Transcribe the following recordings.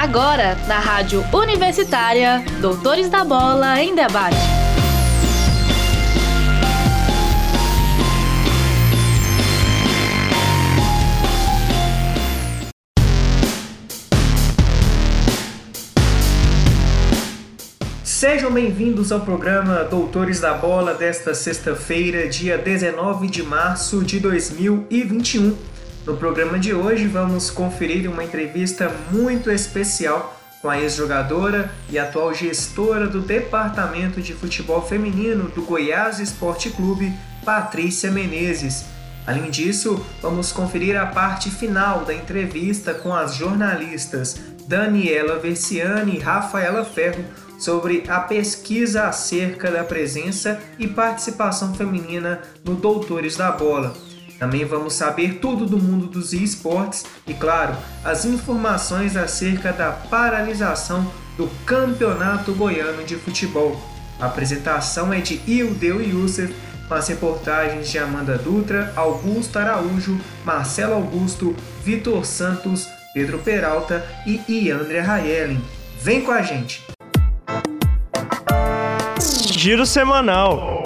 Agora, na Rádio Universitária, Doutores da Bola em Debate. Sejam bem-vindos ao programa Doutores da Bola desta sexta-feira, dia 19 de março de 2021. No programa de hoje vamos conferir uma entrevista muito especial com a ex-jogadora e atual gestora do Departamento de Futebol Feminino do Goiás Esporte Clube, Patrícia Menezes. Além disso, vamos conferir a parte final da entrevista com as jornalistas Daniela Versiani e Rafaela Ferro sobre a pesquisa acerca da presença e participação feminina no Doutores da Bola. Também vamos saber tudo do mundo dos esportes e, claro, as informações acerca da paralisação do Campeonato Goiano de Futebol. A apresentação é de Ildeu Youssef, com as reportagens de Amanda Dutra, Augusto Araújo, Marcelo Augusto, Vitor Santos, Pedro Peralta e Iandre Raellen. Vem com a gente! Giro semanal.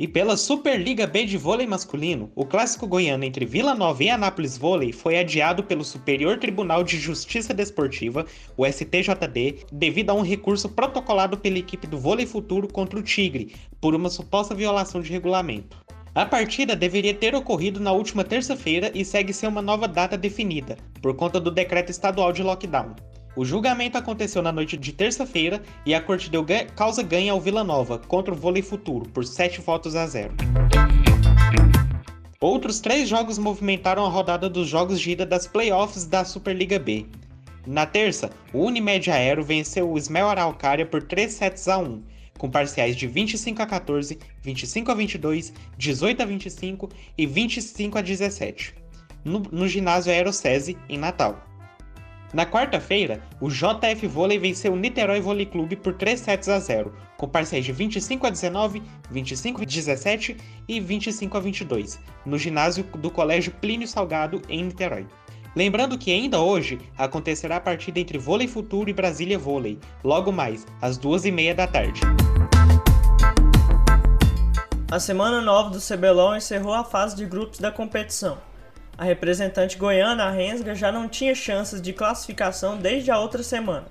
E pela Superliga B de vôlei masculino, o clássico goiano entre Vila Nova e Anápolis Vôlei foi adiado pelo Superior Tribunal de Justiça Desportiva, o STJD, devido a um recurso protocolado pela equipe do Vôlei Futuro contra o Tigre, por uma suposta violação de regulamento. A partida deveria ter ocorrido na última terça-feira e segue sem uma nova data definida, por conta do decreto estadual de lockdown. O julgamento aconteceu na noite de terça-feira e a corte deu causa ganha ao Vila Nova contra o Vôlei Futuro por 7 votos a 0. Outros três jogos movimentaram a rodada dos jogos de ida das playoffs da Superliga B. Na terça, o Unimed Aero venceu o Ismael Araucária por 3 sets a 1, com parciais de 25 a 14, 25 a 22, 18 a 25 e 25 a 17, no, no ginásio Aerocese, em Natal. Na quarta-feira, o JF Vôlei venceu o Niterói Vôlei Clube por 3 sets a 0, com parciais de 25 a 19, 25 a 17 e 25 a 22, no ginásio do Colégio Plínio Salgado, em Niterói. Lembrando que ainda hoje acontecerá a partida entre Vôlei Futuro e Brasília Vôlei, logo mais, às duas e meia da tarde. A semana 9 do CBLOL encerrou a fase de grupos da competição. A representante goiana, a Rensga, já não tinha chances de classificação desde a outra semana.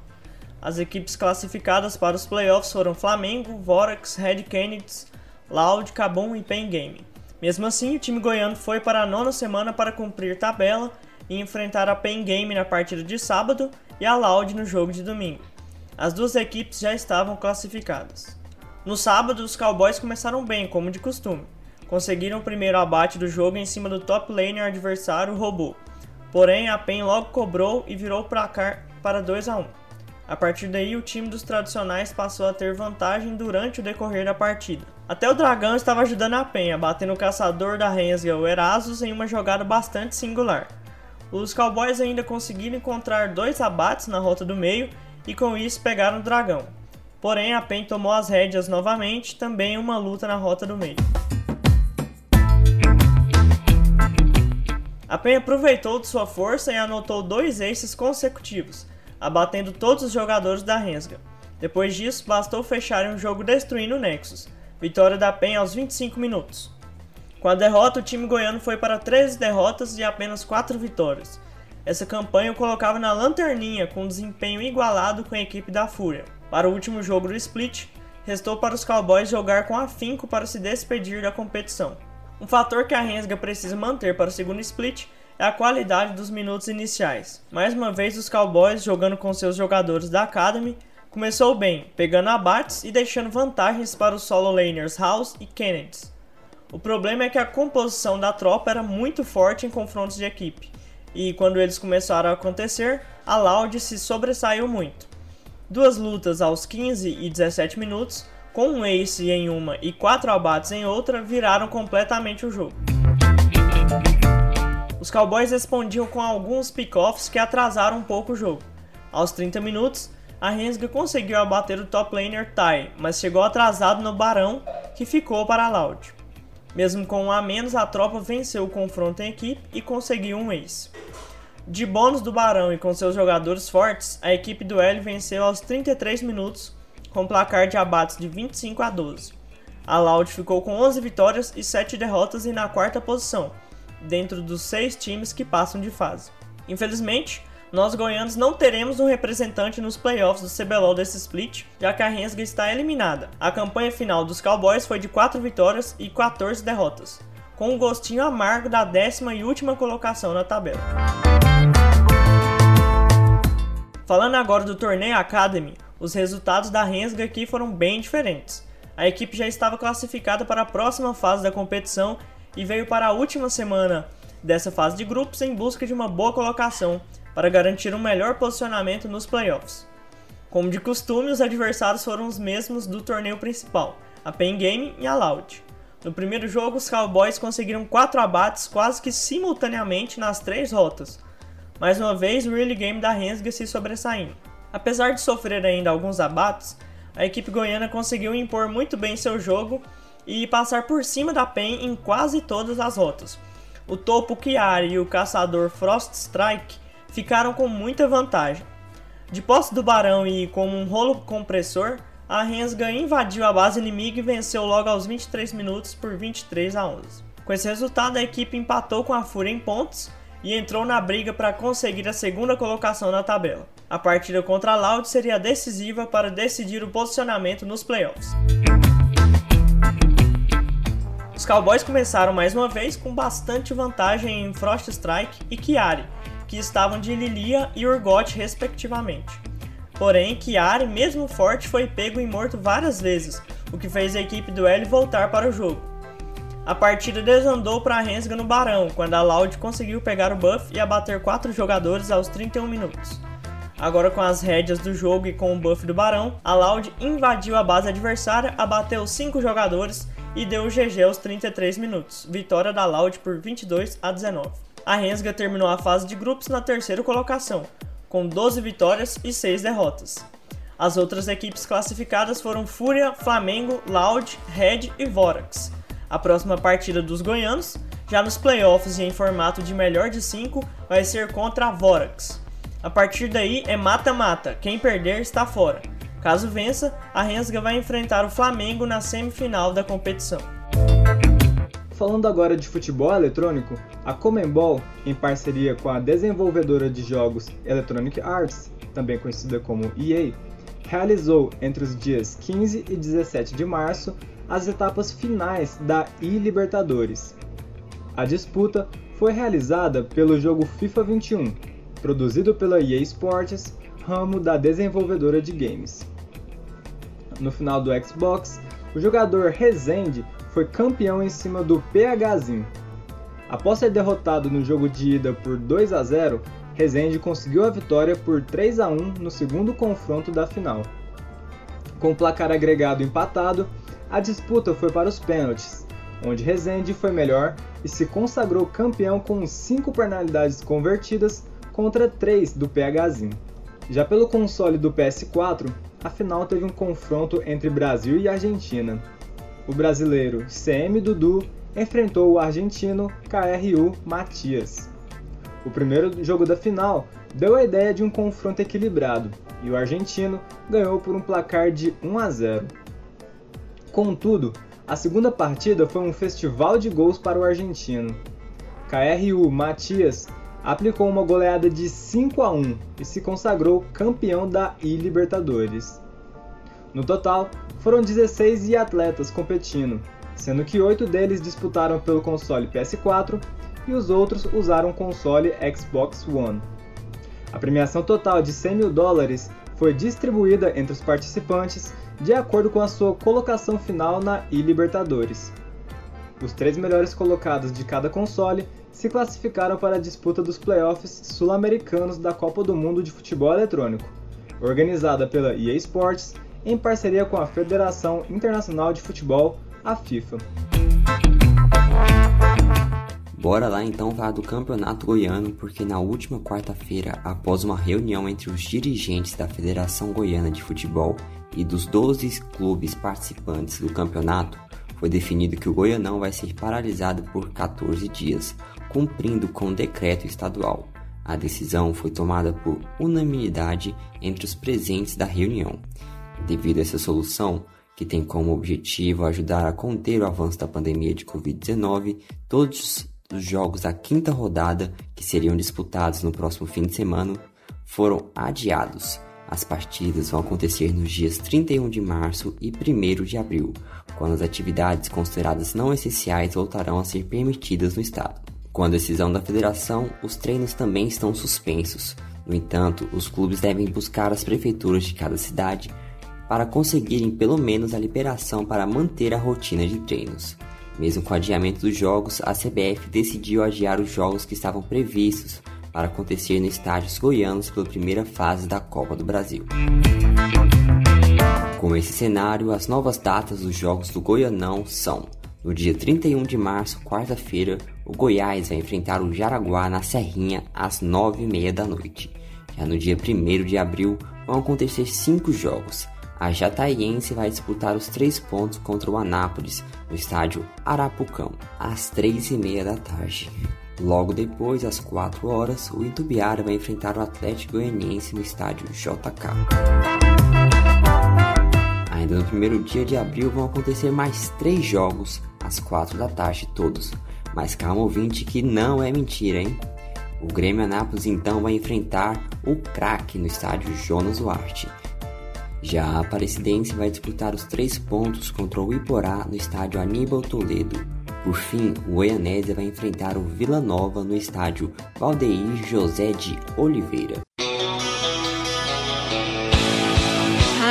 As equipes classificadas para os playoffs foram Flamengo, Vorax, Red Kennedy, Loud, Cabum e Pen Game. Mesmo assim, o time goiano foi para a nona semana para cumprir tabela e enfrentar a Pen Game na partida de sábado e a Loud no jogo de domingo. As duas equipes já estavam classificadas. No sábado, os Cowboys começaram bem, como de costume conseguiram o primeiro abate do jogo em cima do top laner adversário, Robô. Porém, a PEN logo cobrou e virou o placar para 2 a 1. A partir daí, o time dos tradicionais passou a ter vantagem durante o decorrer da partida. Até o Dragão estava ajudando a PEN, abatendo o caçador da Rensga, o Erasus, em uma jogada bastante singular. Os Cowboys ainda conseguiram encontrar dois abates na rota do meio e com isso pegaram o Dragão. Porém, a PEN tomou as rédeas novamente, também em uma luta na rota do meio. A PEN aproveitou de sua força e anotou dois aces consecutivos, abatendo todos os jogadores da Rensga. Depois disso, bastou fecharem o jogo destruindo o Nexus. Vitória da PEN aos 25 minutos. Com a derrota, o time goiano foi para 13 derrotas e apenas 4 vitórias. Essa campanha o colocava na lanterninha com um desempenho igualado com a equipe da Fúria. Para o último jogo do split, restou para os Cowboys jogar com afinco para se despedir da competição. Um fator que a Rensga precisa manter para o segundo split é a qualidade dos minutos iniciais. Mais uma vez, os Cowboys, jogando com seus jogadores da Academy, começou bem, pegando abates e deixando vantagens para os solo laners House e Kennedy. O problema é que a composição da tropa era muito forte em confrontos de equipe, e quando eles começaram a acontecer, a Loud se sobressaiu muito. Duas lutas aos 15 e 17 minutos com um ace em uma e quatro abates em outra, viraram completamente o jogo. Os Cowboys respondiam com alguns pick-offs que atrasaram um pouco o jogo. Aos 30 minutos, a Rensga conseguiu abater o top laner Tai, mas chegou atrasado no Barão, que ficou para a Loud. Mesmo com um a menos, a tropa venceu o confronto em equipe e conseguiu um ace. De bônus do Barão e com seus jogadores fortes, a equipe do L venceu aos 33 minutos com placar de abates de 25 a 12. A Loud ficou com 11 vitórias e 7 derrotas e na quarta posição, dentro dos seis times que passam de fase. Infelizmente, nós goianos não teremos um representante nos playoffs do CBLOL desse split, já que a Rensga está eliminada. A campanha final dos Cowboys foi de 4 vitórias e 14 derrotas, com um gostinho amargo da décima e última colocação na tabela. Falando agora do torneio Academy, os resultados da Rensga aqui foram bem diferentes. A equipe já estava classificada para a próxima fase da competição e veio para a última semana dessa fase de grupos em busca de uma boa colocação para garantir um melhor posicionamento nos playoffs. Como de costume, os adversários foram os mesmos do torneio principal, a Pen Game e a Loud. No primeiro jogo, os Cowboys conseguiram 4 abates quase que simultaneamente nas três rotas, mais uma vez, o early game da Rensga se sobressaindo. Apesar de sofrer ainda alguns abates, a equipe goiana conseguiu impor muito bem seu jogo e passar por cima da PEN em quase todas as rotas. O topo Chiari e o caçador Frost Strike ficaram com muita vantagem. De posse do Barão e como um rolo compressor, a Rensga invadiu a base inimiga e venceu logo aos 23 minutos por 23 a 11. Com esse resultado, a equipe empatou com a Fúria em pontos e entrou na briga para conseguir a segunda colocação na tabela. A partida contra a Loud seria decisiva para decidir o posicionamento nos playoffs. Os Cowboys começaram mais uma vez com bastante vantagem em Frost Strike e Chiari, que estavam de Lilia e Urgot respectivamente. Porém, Chiari, mesmo forte, foi pego e morto várias vezes, o que fez a equipe do L voltar para o jogo. A partida desandou para a Rensga no Barão, quando a Loud conseguiu pegar o buff e abater 4 jogadores aos 31 minutos. Agora com as rédeas do jogo e com o buff do Barão, a Loud invadiu a base adversária, abateu 5 jogadores e deu o GG aos 33 minutos. Vitória da Loud por 22 a 19. A Rensga terminou a fase de grupos na terceira colocação, com 12 vitórias e 6 derrotas. As outras equipes classificadas foram Fúria, Flamengo, Loud, Red e Vorax. A próxima partida dos goianos, já nos playoffs e em formato de melhor de 5, vai ser contra a Vorax. A partir daí é mata-mata, quem perder está fora. Caso vença, a Rensga vai enfrentar o Flamengo na semifinal da competição. Falando agora de futebol eletrônico, a Comembol, em parceria com a desenvolvedora de jogos Electronic Arts, também conhecida como EA, realizou entre os dias 15 e 17 de março as etapas finais da e-Libertadores. A disputa foi realizada pelo jogo FIFA 21, produzido pela EA Sports, ramo da desenvolvedora de games. No final do Xbox, o jogador Rezende foi campeão em cima do PHzinho. Após ser derrotado no jogo de ida por 2 a 0, Rezende conseguiu a vitória por 3 a 1 no segundo confronto da final. Com o placar agregado empatado, a disputa foi para os pênaltis, onde Rezende foi melhor e se consagrou campeão com 5 penalidades convertidas contra 3 do PHzinho. Já pelo console do PS4, a final teve um confronto entre Brasil e Argentina. O brasileiro CM Dudu enfrentou o argentino KRU Matias. O primeiro jogo da final deu a ideia de um confronto equilibrado e o argentino ganhou por um placar de 1 a 0. Contudo, a segunda partida foi um festival de gols para o argentino. KRU Matias aplicou uma goleada de 5 a 1 e se consagrou campeão da I-Libertadores. No total, foram 16 atletas competindo, sendo que 8 deles disputaram pelo console PS4 e os outros usaram o console Xbox One. A premiação total de 100 mil dólares foi distribuída entre os participantes de acordo com a sua colocação final na e-Libertadores. Os três melhores colocados de cada console se classificaram para a disputa dos playoffs sul-americanos da Copa do Mundo de Futebol Eletrônico, organizada pela EA Sports em parceria com a Federação Internacional de Futebol, a FIFA. Bora lá então falar do Campeonato Goiano, porque na última quarta-feira, após uma reunião entre os dirigentes da Federação Goiana de Futebol e dos 12 clubes participantes do campeonato, foi definido que o Goianão vai ser paralisado por 14 dias, cumprindo com decreto estadual. A decisão foi tomada por unanimidade entre os presentes da reunião. Devido a essa solução, que tem como objetivo ajudar a conter o avanço da pandemia de Covid-19, todos os jogos da quinta rodada, que seriam disputados no próximo fim de semana, foram adiados. As partidas vão acontecer nos dias 31 de março e 1 de abril, quando as atividades consideradas não essenciais voltarão a ser permitidas no estado. Com a decisão da federação, os treinos também estão suspensos. No entanto, os clubes devem buscar as prefeituras de cada cidade para conseguirem pelo menos a liberação para manter a rotina de treinos. Mesmo com o adiamento dos jogos, a CBF decidiu adiar os jogos que estavam previstos para acontecer no estádios goianos pela primeira fase da Copa do Brasil. Com esse cenário, as novas datas dos jogos do Goianão são: no dia 31 de março, quarta-feira, o Goiás vai enfrentar o Jaraguá na Serrinha às 9h30 da noite. Já no dia 1 de abril, vão acontecer cinco jogos. A Jataiense vai disputar os três pontos contra o Anápolis no estádio Arapucão, às 3h30 da tarde. Logo depois, às 4 horas, o Itubiara vai enfrentar o Atlético Goianiense no estádio JK. Ainda no primeiro dia de abril vão acontecer mais três jogos às 4 da tarde todos. Mas calma ouvinte que não é mentira, hein? O Grêmio Anápolis então vai enfrentar o craque no estádio Jonas Duarte. Já a Aparecidense vai disputar os três pontos contra o Iporá no estádio Aníbal Toledo. Por fim, o Goianésia vai enfrentar o Vila Nova no estádio Valdeir José de Oliveira.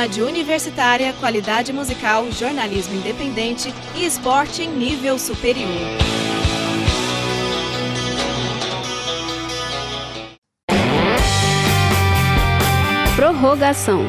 Rádio Universitária, qualidade musical, jornalismo independente e esporte em nível superior. Prorrogação.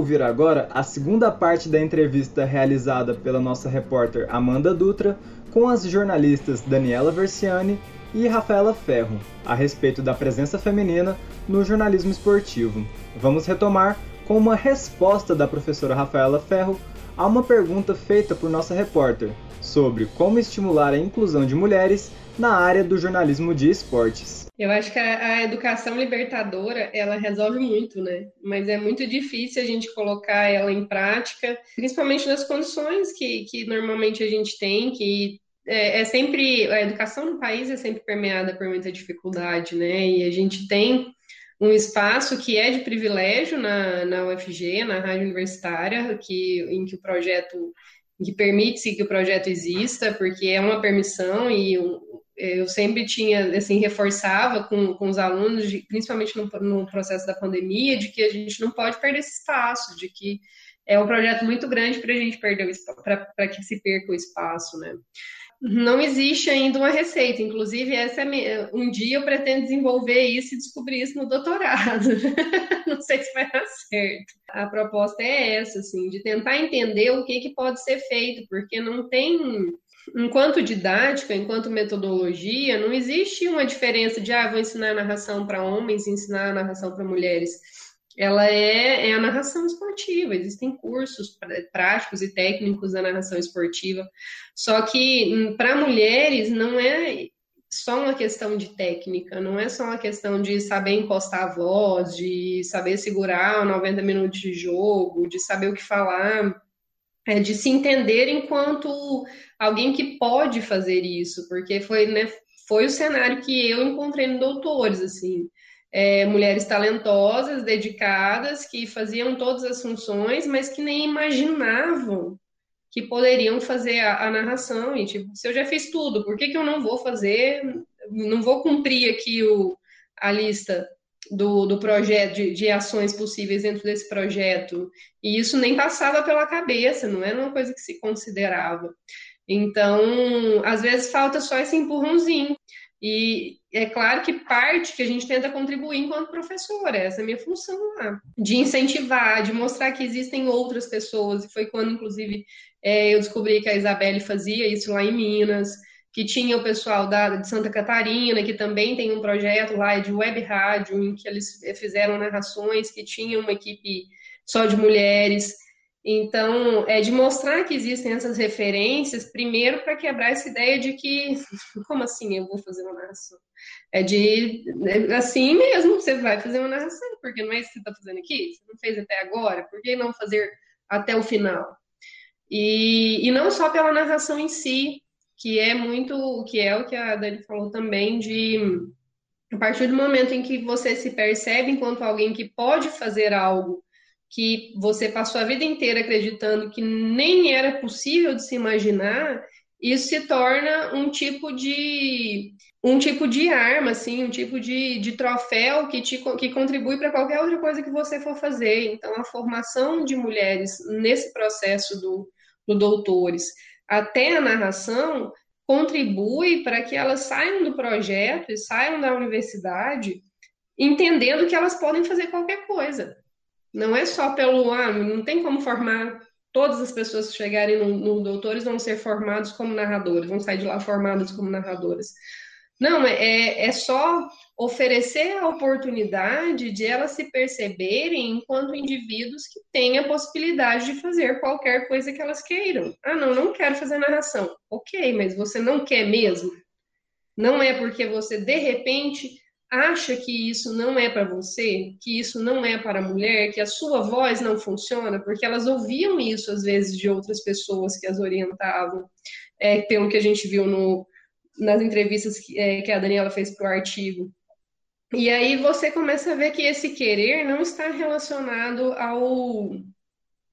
Ouvir agora a segunda parte da entrevista realizada pela nossa repórter Amanda Dutra com as jornalistas Daniela Versiani e Rafaela Ferro a respeito da presença feminina no jornalismo esportivo. Vamos retomar com uma resposta da professora Rafaela Ferro a uma pergunta feita por nossa repórter sobre como estimular a inclusão de mulheres na área do jornalismo de esportes. Eu acho que a, a, educação libertadora, ela resolve muito, né? Mas é muito difícil a gente colocar ela em prática, principalmente nas condições que, que normalmente a gente tem, que é, é sempre... A educação no país é sempre permeada por muita dificuldade, né? E a gente tem um espaço que é de privilégio na, na UFG, na rádio universitária, que, em que o projeto que permite que o projeto exista, porque é uma permissão e um, eu sempre tinha, assim, reforçava com, com os alunos, de, principalmente no, no, processo da pandemia, de que a gente não pode perder esse espaço, de que é um projeto muito grande para a gente perder para que se perca o espaço, né? Não existe ainda uma receita, inclusive essa é um dia eu pretendo desenvolver isso e descobrir isso no doutorado. não sei se vai dar certo. A proposta é essa, assim, de tentar entender o que, que pode ser feito, porque não tem enquanto didática, enquanto metodologia, não existe uma diferença de ah, vou ensinar a narração para homens e ensinar a narração para mulheres. Ela é, é, a narração esportiva, existem cursos práticos e técnicos da narração esportiva. Só que hum, para mulheres não é só uma questão de técnica, não é só uma questão de saber encostar a voz, de saber segurar 90 minutos de jogo, de saber o que falar, é de se entender enquanto alguém que pode fazer isso, porque foi, né, foi o cenário que eu encontrei no Doutores, assim, é, mulheres talentosas, dedicadas, que faziam todas as funções, mas que nem imaginavam que poderiam fazer a, a, narração. E, tipo, se eu já fiz tudo, por que, que eu não vou fazer, não vou cumprir aqui o, a lista do, do projeto, de, de ações possíveis dentro desse projeto? E isso nem passava pela cabeça, não era uma coisa que se considerava. Então, às vezes falta só esse empurrãozinho. E é claro que parte que a gente tenta contribuir enquanto professora, essa é a minha função lá, de incentivar, de mostrar que existem outras pessoas, e foi quando, inclusive, é, eu descobri que a Isabelle fazia isso lá em Minas, que tinha o pessoal da, de Santa Catarina, que também tem um projeto lá de web rádio, em que eles fizeram narrações, que tinha uma equipe só de mulheres. Então, é de mostrar que existem essas referências, primeiro para quebrar essa ideia de que, como assim eu vou fazer uma narração? É de, é assim mesmo, você vai fazer uma narração, porque não é isso que você está fazendo aqui? Você não fez até agora, por que não fazer até o final? E, e não só pela narração em si, que é muito, que é o que a Dani falou também, de a partir do momento em que você se percebe enquanto alguém que pode fazer algo que você passou a vida inteira acreditando que nem era possível de se imaginar, isso se torna um tipo de um tipo de arma, assim, um tipo de, de troféu que, te, que contribui para qualquer outra coisa que você for fazer. Então, a formação de mulheres nesse processo do, do doutores até a narração contribui para que elas saiam do projeto e saiam da universidade entendendo que elas podem fazer qualquer coisa. Não é só pelo, ah, não tem como formar todas as pessoas que chegarem no, no doutores vão ser formados como narradores, vão sair de lá formadas como narradoras. Não, é, é só oferecer a oportunidade de elas se perceberem enquanto indivíduos que têm a possibilidade de fazer qualquer coisa que elas queiram. Ah, não, não quero fazer narração. Ok, mas você não quer mesmo? Não é porque você, de repente, acha que isso não é para você, que isso não é para a mulher, que a sua voz não funciona, porque elas ouviam isso às vezes de outras pessoas que as orientavam, é, pelo que a gente viu no, nas entrevistas que, é, que a Daniela fez para o artigo. E aí você começa a ver que esse querer não está relacionado ao,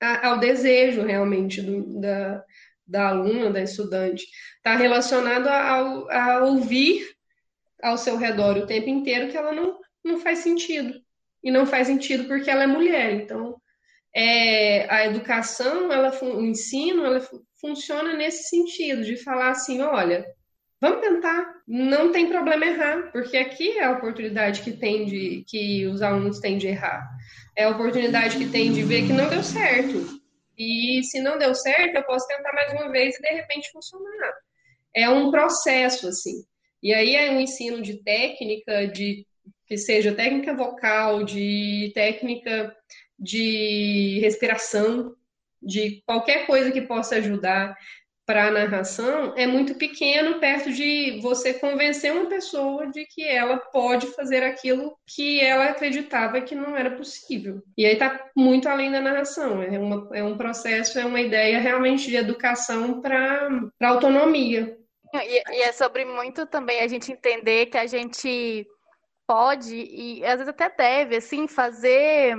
a, ao desejo realmente do, da, da aluna, da estudante, está relacionado a ouvir ao seu redor o tempo inteiro que ela não, não faz sentido. E não faz sentido porque ela é mulher. Então, é, a educação, ela, o ensino, ela funciona nesse sentido, de falar assim, olha, vamos tentar, não tem problema errar, porque aqui é a oportunidade que tem de que os alunos têm de errar. É a oportunidade que tem de ver que não deu certo. E se não deu certo, eu posso tentar mais uma vez e de repente funcionar. É um processo, assim. E aí é um ensino de técnica, de que seja técnica vocal, de técnica de respiração, de qualquer coisa que possa ajudar para a narração, é muito pequeno perto de você convencer uma pessoa de que ela pode fazer aquilo que ela acreditava que não era possível. E aí está muito além da narração, é, uma, é um processo, é uma ideia realmente de educação para autonomia. E, e é sobre muito também a gente entender que a gente pode e às vezes até deve assim fazer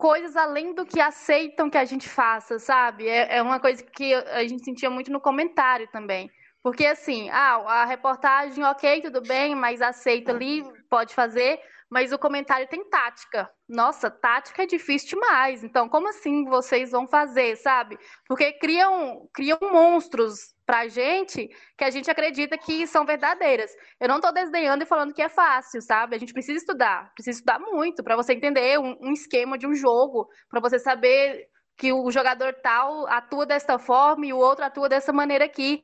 coisas além do que aceitam que a gente faça, sabe? É, é, uma coisa que a gente sentia muito no comentário também. Porque assim, ah, a reportagem, ok, tudo bem, mas aceita ali, pode fazer, mas o comentário tem tática. Nossa, tática é difícil demais. Então, como assim vocês vão fazer, sabe? Porque criam, criam monstros pra gente que a gente acredita que são verdadeiras. Eu não estou desdenhando e falando que é fácil, sabe? A gente precisa estudar, precisa estudar muito para você entender um, um esquema de um jogo, para você saber que o jogador tal atua desta forma e o outro atua dessa maneira aqui.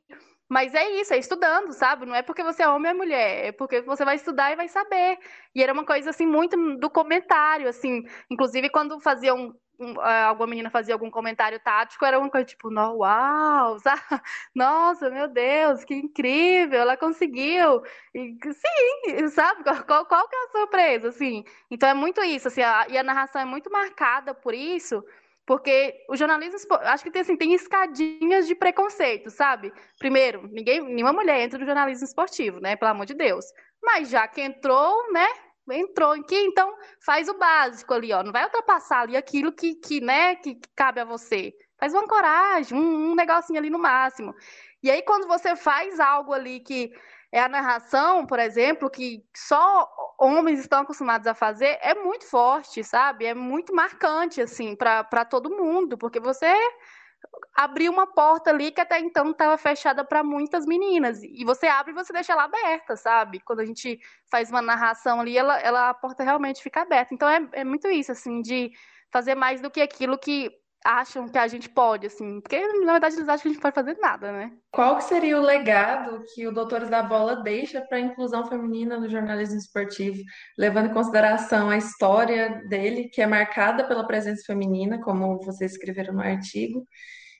Mas é isso, é estudando, sabe? Não é porque você é homem ou mulher, é porque você vai estudar e vai saber. E era uma coisa assim muito do comentário, assim, inclusive quando faziam é, alguma menina fazia algum comentário tático, era uma coisa tipo, uau, sabe? nossa, meu Deus, que incrível, ela conseguiu. E, sim, sabe? Qual, qual que é a surpresa, assim? Então é muito isso, assim, a, e a narração é muito marcada por isso, porque o jornalismo, acho que tem, assim, tem escadinhas de preconceito, sabe? Primeiro, ninguém, nenhuma mulher entra no jornalismo esportivo, né? Pelo amor de Deus. Mas já que entrou, né? Entrou aqui, então faz o básico ali, ó. Não vai ultrapassar ali aquilo que, que né, que, que cabe a você. Faz uma coragem, um, um negocinho ali no máximo. E aí, quando você faz algo ali que é a narração, por exemplo, que só homens estão acostumados a fazer, é muito forte, sabe? É muito marcante, assim, para todo mundo, porque você abriu uma porta ali que até então estava fechada para muitas meninas. E você abre e você deixa ela aberta, sabe? Quando a gente faz uma narração ali, ela, ela a porta realmente fica aberta. Então é, é muito isso, assim, de fazer mais do que aquilo que acham que a gente pode, assim, porque na verdade eles acham que a gente pode fazer nada, né? Qual que seria o legado que o Doutores da Bola deixa para a inclusão feminina no jornalismo esportivo, levando em consideração a história dele, que é marcada pela presença feminina, como vocês escreveram no artigo?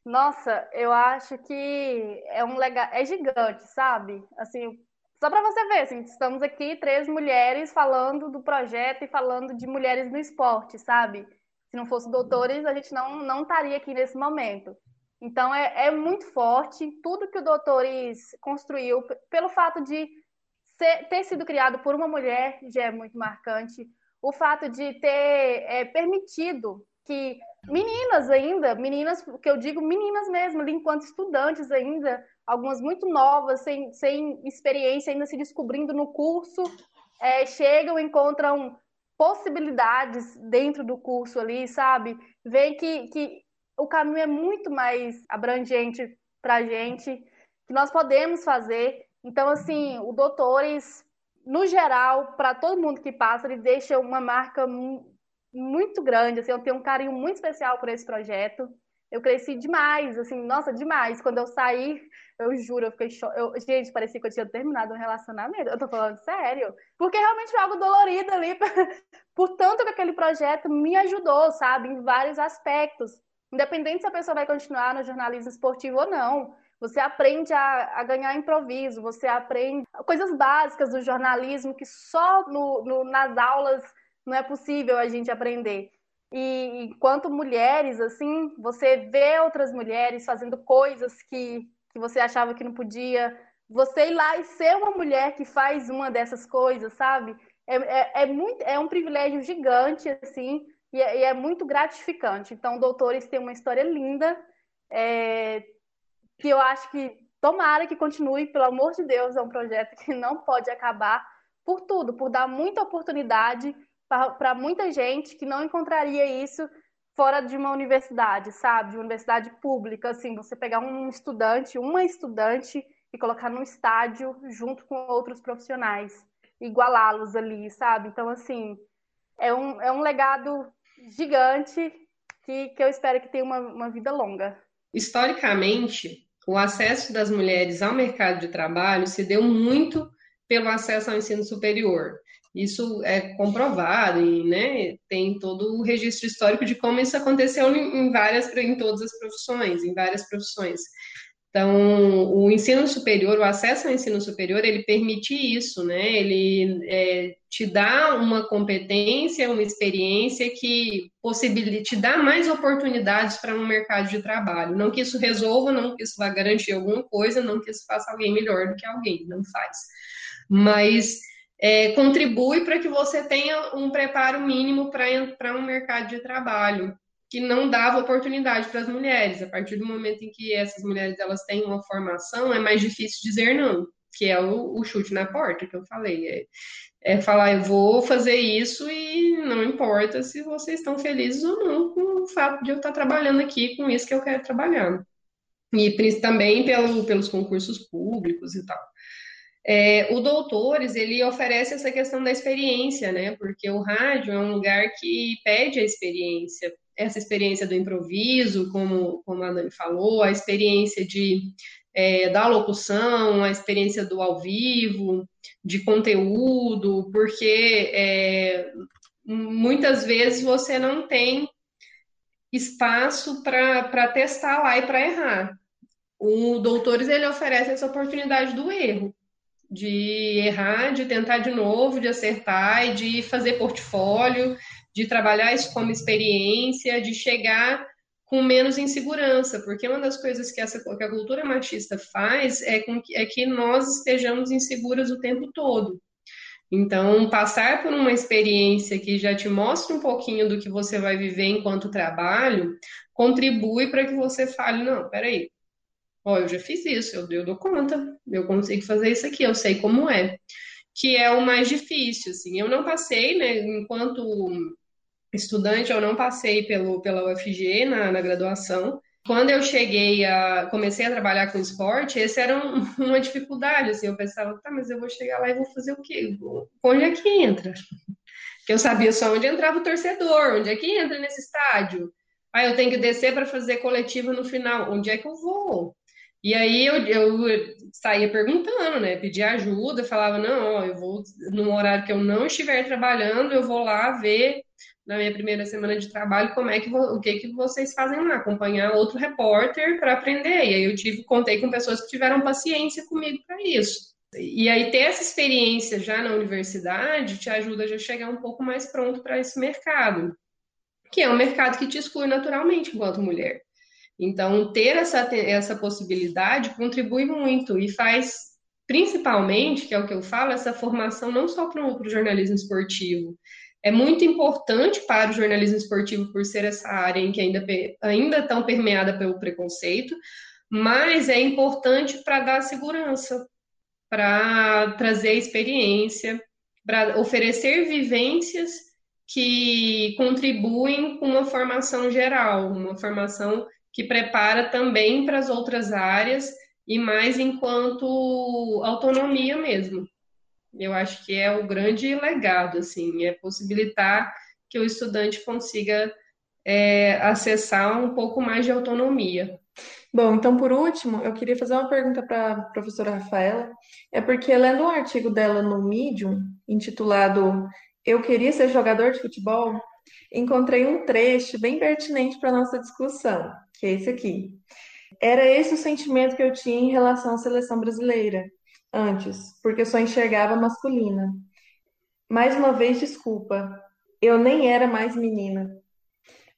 Nossa, eu acho que é um legado, é gigante, sabe? Assim, só para você ver, assim, estamos aqui três mulheres falando do projeto e falando de mulheres no esporte, sabe? Se não fosse doutores, a gente não, não estaria aqui nesse momento. Então, é, é muito forte tudo que o Doutores construiu, pelo fato de ser, ter sido criado por uma mulher, já é muito marcante. O fato de ter é, permitido que meninas ainda, meninas, que eu digo meninas mesmo, ali enquanto estudantes ainda, algumas muito novas, sem, sem experiência, ainda se descobrindo no curso, é, chegam, encontram possibilidades dentro do curso ali, sabe? Veem que, que o caminho é muito mais abrangente para a gente, que nós podemos fazer. Então, assim, o Doutores, no geral, para todo mundo que passa, ele deixa uma marca muito grande. Assim, eu tenho um carinho muito especial por esse projeto. Eu cresci demais, assim, nossa, demais. Quando eu saí, eu juro, eu fiquei cho... eu Gente, parecia que eu tinha terminado um relacionamento. Eu tô falando sério. Porque realmente foi algo dolorido ali. Por tanto que aquele projeto me ajudou, sabe? Em vários aspectos. Independente se a pessoa vai continuar no jornalismo esportivo ou não. Você aprende a, a ganhar improviso, você aprende coisas básicas do jornalismo que só no, no, nas aulas não é possível a gente aprender. E enquanto mulheres, assim, você vê outras mulheres fazendo coisas que, que você achava que não podia. Você ir lá e ser uma mulher que faz uma dessas coisas, sabe? É, é, é muito, é um privilégio gigante, assim, e é, e é, muito gratificante. Então, Doutores tem uma história linda, é, que eu acho que tomara que continue, pelo amor de Deus, é um projeto que não pode acabar por tudo, por dar muita oportunidade para muita gente que não encontraria isso fora de uma universidade, sabe? De uma universidade pública, assim, você pegar um estudante, uma estudante e colocar num estádio junto com outros profissionais, igualá-los ali, sabe? Então, assim, é um, é um legado gigante que, que eu espero que tenha uma, uma vida longa. Historicamente, o acesso das mulheres ao mercado de trabalho se deu muito pelo acesso ao ensino superior. Isso é comprovado e né, tem todo o registro histórico de como isso aconteceu em várias, em todas as profissões, em várias profissões. Então, o ensino superior, o acesso ao ensino superior, ele permite isso, né? Ele é, te dá uma competência, uma experiência que possibilita, te dá mais oportunidades para um mercado de trabalho. Não que isso resolva, não que isso vá garantir alguma coisa, não que isso faça alguém melhor do que alguém, não faz. Mas é, contribui para que você tenha um preparo mínimo para um mercado de trabalho que não dava oportunidade para as mulheres. A partir do momento em que essas mulheres elas têm uma formação, é mais difícil dizer não, que é o, o chute na porta que eu falei. É, é, falar, eu vou fazer isso e não importa se vocês estão felizes ou não com o fato de eu estar trabalhando aqui com isso que eu quero trabalhar. E também pelo, pelos concursos públicos e tal. É, o Doutores, ele oferece essa questão da experiência, né? Porque o rádio é um lugar que pede a experiência, essa experiência do improviso, como, como a Dani falou, a experiência de é, da locução, a experiência do ao vivo, de conteúdo, porque é, muitas vezes você não tem espaço para testar lá e para errar. O Doutores ele oferece essa oportunidade do erro de errar, de tentar de novo, de acertar e de fazer portfólio, de trabalhar isso como experiência, de chegar com menos insegurança, porque uma das coisas que, essa, que a cultura machista faz é, com que, é que nós estejamos inseguras o tempo todo. Então, passar por uma experiência que já te mostra um pouquinho do que você vai viver enquanto trabalho, contribui para que você fale, não, peraí, Ó, eu já fiz isso, eu, eu dou conta, eu consigo fazer isso aqui, eu sei como é. Que é o mais difícil, assim. Eu não passei, né, enquanto estudante, eu não passei pelo, pela UFG na, na graduação. Quando eu cheguei a, comecei a trabalhar com esporte, essa era um, uma dificuldade, assim, eu pensava, tá, mas eu vou chegar lá e vou fazer o quê? Onde é que entra? Que eu sabia só onde entrava o torcedor, onde é que entra nesse estádio, Ah, eu tenho que descer para fazer coletiva no final. Onde é que eu vou? E aí eu, eu saía perguntando, né? Pedia ajuda, falava, não, ó, eu vou, no horário que eu não estiver trabalhando, eu vou lá ver na minha primeira semana de trabalho como é que o que que vocês fazem lá, acompanhar outro repórter para aprender. E aí eu tive, contei com pessoas que tiveram paciência comigo para isso. E aí ter essa experiência já na universidade te ajuda a já chegar um pouco mais pronto para esse mercado, que é um mercado que te exclui naturalmente enquanto mulher. Então, ter essa, essa possibilidade contribui muito e faz, principalmente, que é o que eu falo, essa formação não só para o jornalismo esportivo. É muito importante para o jornalismo esportivo por ser essa área em que ainda, ainda tão permeada pelo preconceito, mas é importante para dar segurança, para trazer experiência, para oferecer vivências que contribuem com uma formação geral, uma formação que prepara também para as outras áreas e mais enquanto autonomia mesmo. Eu acho que é o grande legado, assim, é possibilitar que o estudante consiga é, acessar um pouco mais de autonomia. Bom, então por último, eu queria fazer uma pergunta para a professora Rafaela. É porque lendo um artigo dela no Medium, intitulado Eu Queria Ser Jogador de Futebol, encontrei um trecho bem pertinente para a nossa discussão que é esse aqui. Era esse o sentimento que eu tinha em relação à seleção brasileira antes, porque eu só enxergava masculina. Mais uma vez, desculpa, eu nem era mais menina.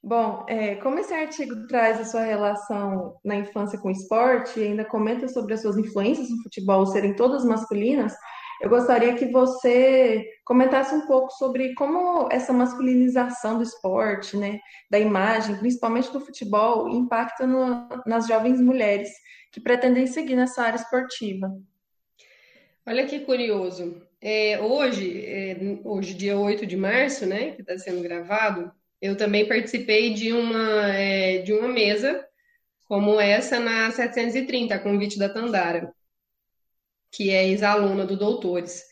Bom, é, como esse artigo traz a sua relação na infância com o esporte e ainda comenta sobre as suas influências no futebol serem todas masculinas, eu gostaria que você comentasse um pouco sobre como essa masculinização do esporte, né, da imagem, principalmente do futebol, impacta no, nas jovens mulheres que pretendem seguir nessa área esportiva. Olha que curioso. É, hoje, é, hoje, dia 8 de março, né, que está sendo gravado, eu também participei de uma, é, de uma mesa como essa na 730, a convite da Tandara que é ex-aluna do Doutores.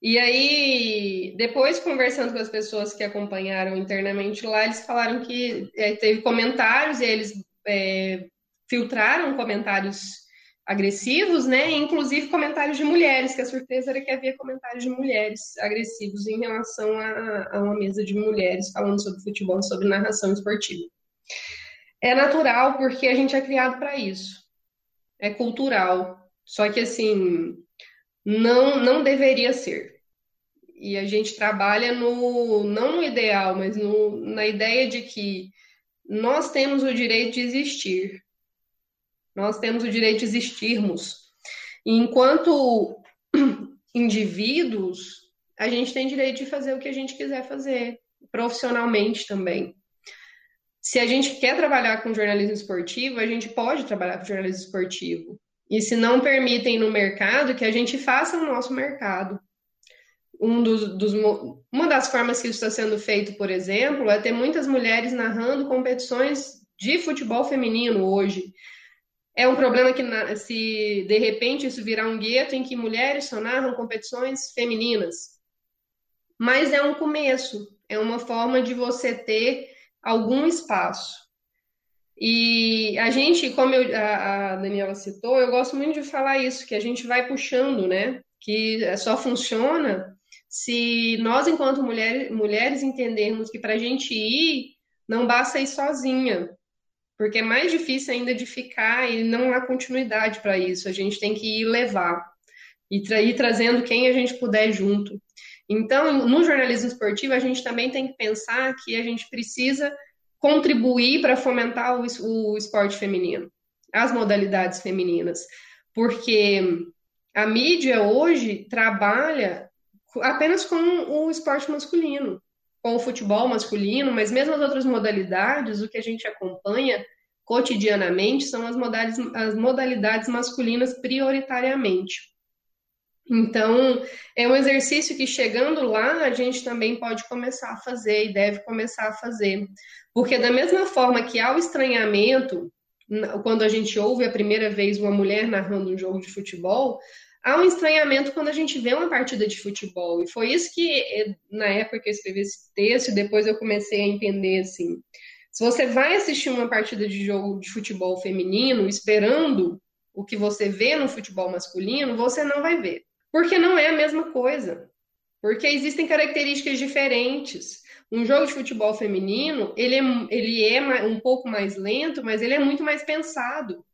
E aí, depois conversando com as pessoas que acompanharam internamente lá, eles falaram que é, teve comentários e eles é, filtraram comentários agressivos, né? Inclusive comentários de mulheres, que a surpresa era que havia comentários de mulheres agressivos em relação a, a uma mesa de mulheres falando sobre futebol, sobre narração esportiva. É natural porque a gente é criado para isso. É cultural. Só que assim, não não deveria ser. E a gente trabalha no não no ideal, mas no, na ideia de que nós temos o direito de existir. Nós temos o direito de existirmos. E enquanto indivíduos, a gente tem direito de fazer o que a gente quiser fazer, profissionalmente também. Se a gente quer trabalhar com jornalismo esportivo, a gente pode trabalhar com jornalismo esportivo. E se não permitem no mercado, que a gente faça o nosso mercado. Um dos, dos, uma das formas que isso está sendo feito, por exemplo, é ter muitas mulheres narrando competições de futebol feminino hoje. É um problema que, se de repente isso virar um gueto em que mulheres só narram competições femininas. Mas é um começo, é uma forma de você ter algum espaço. E a gente, como eu, a, a, Daniela citou, eu gosto muito de falar isso, que a gente vai puxando, né? Que só funciona se nós, enquanto mulher, mulheres, entendermos que para a gente ir, não basta ir sozinha, porque é mais difícil ainda de ficar e não há continuidade para isso. A gente tem que ir levar e tra ir trazendo quem a gente puder junto. Então, no jornalismo esportivo, a gente também tem que pensar que a gente precisa contribuir para fomentar o, o esporte feminino, as modalidades femininas, porque a mídia hoje trabalha apenas com o esporte masculino, com o futebol masculino, mas mesmo as outras modalidades, o que a gente acompanha cotidianamente são as modalidades, as modalidades masculinas prioritariamente. Então, é um exercício que chegando lá a gente também pode começar a fazer e deve começar a fazer. Porque, da mesma forma que há o estranhamento, quando a gente ouve a primeira vez uma mulher narrando um jogo de futebol, há um estranhamento quando a gente vê uma partida de futebol. E foi isso que, na época que eu escrevi esse texto, depois eu comecei a entender assim. Se você vai assistir uma partida de jogo de futebol feminino esperando o que você vê no futebol masculino, você não vai ver. Porque não é a mesma coisa. Porque existem características diferentes. Um jogo de futebol feminino, ele é, ele é um pouco mais lento, mas ele é muito mais pensado.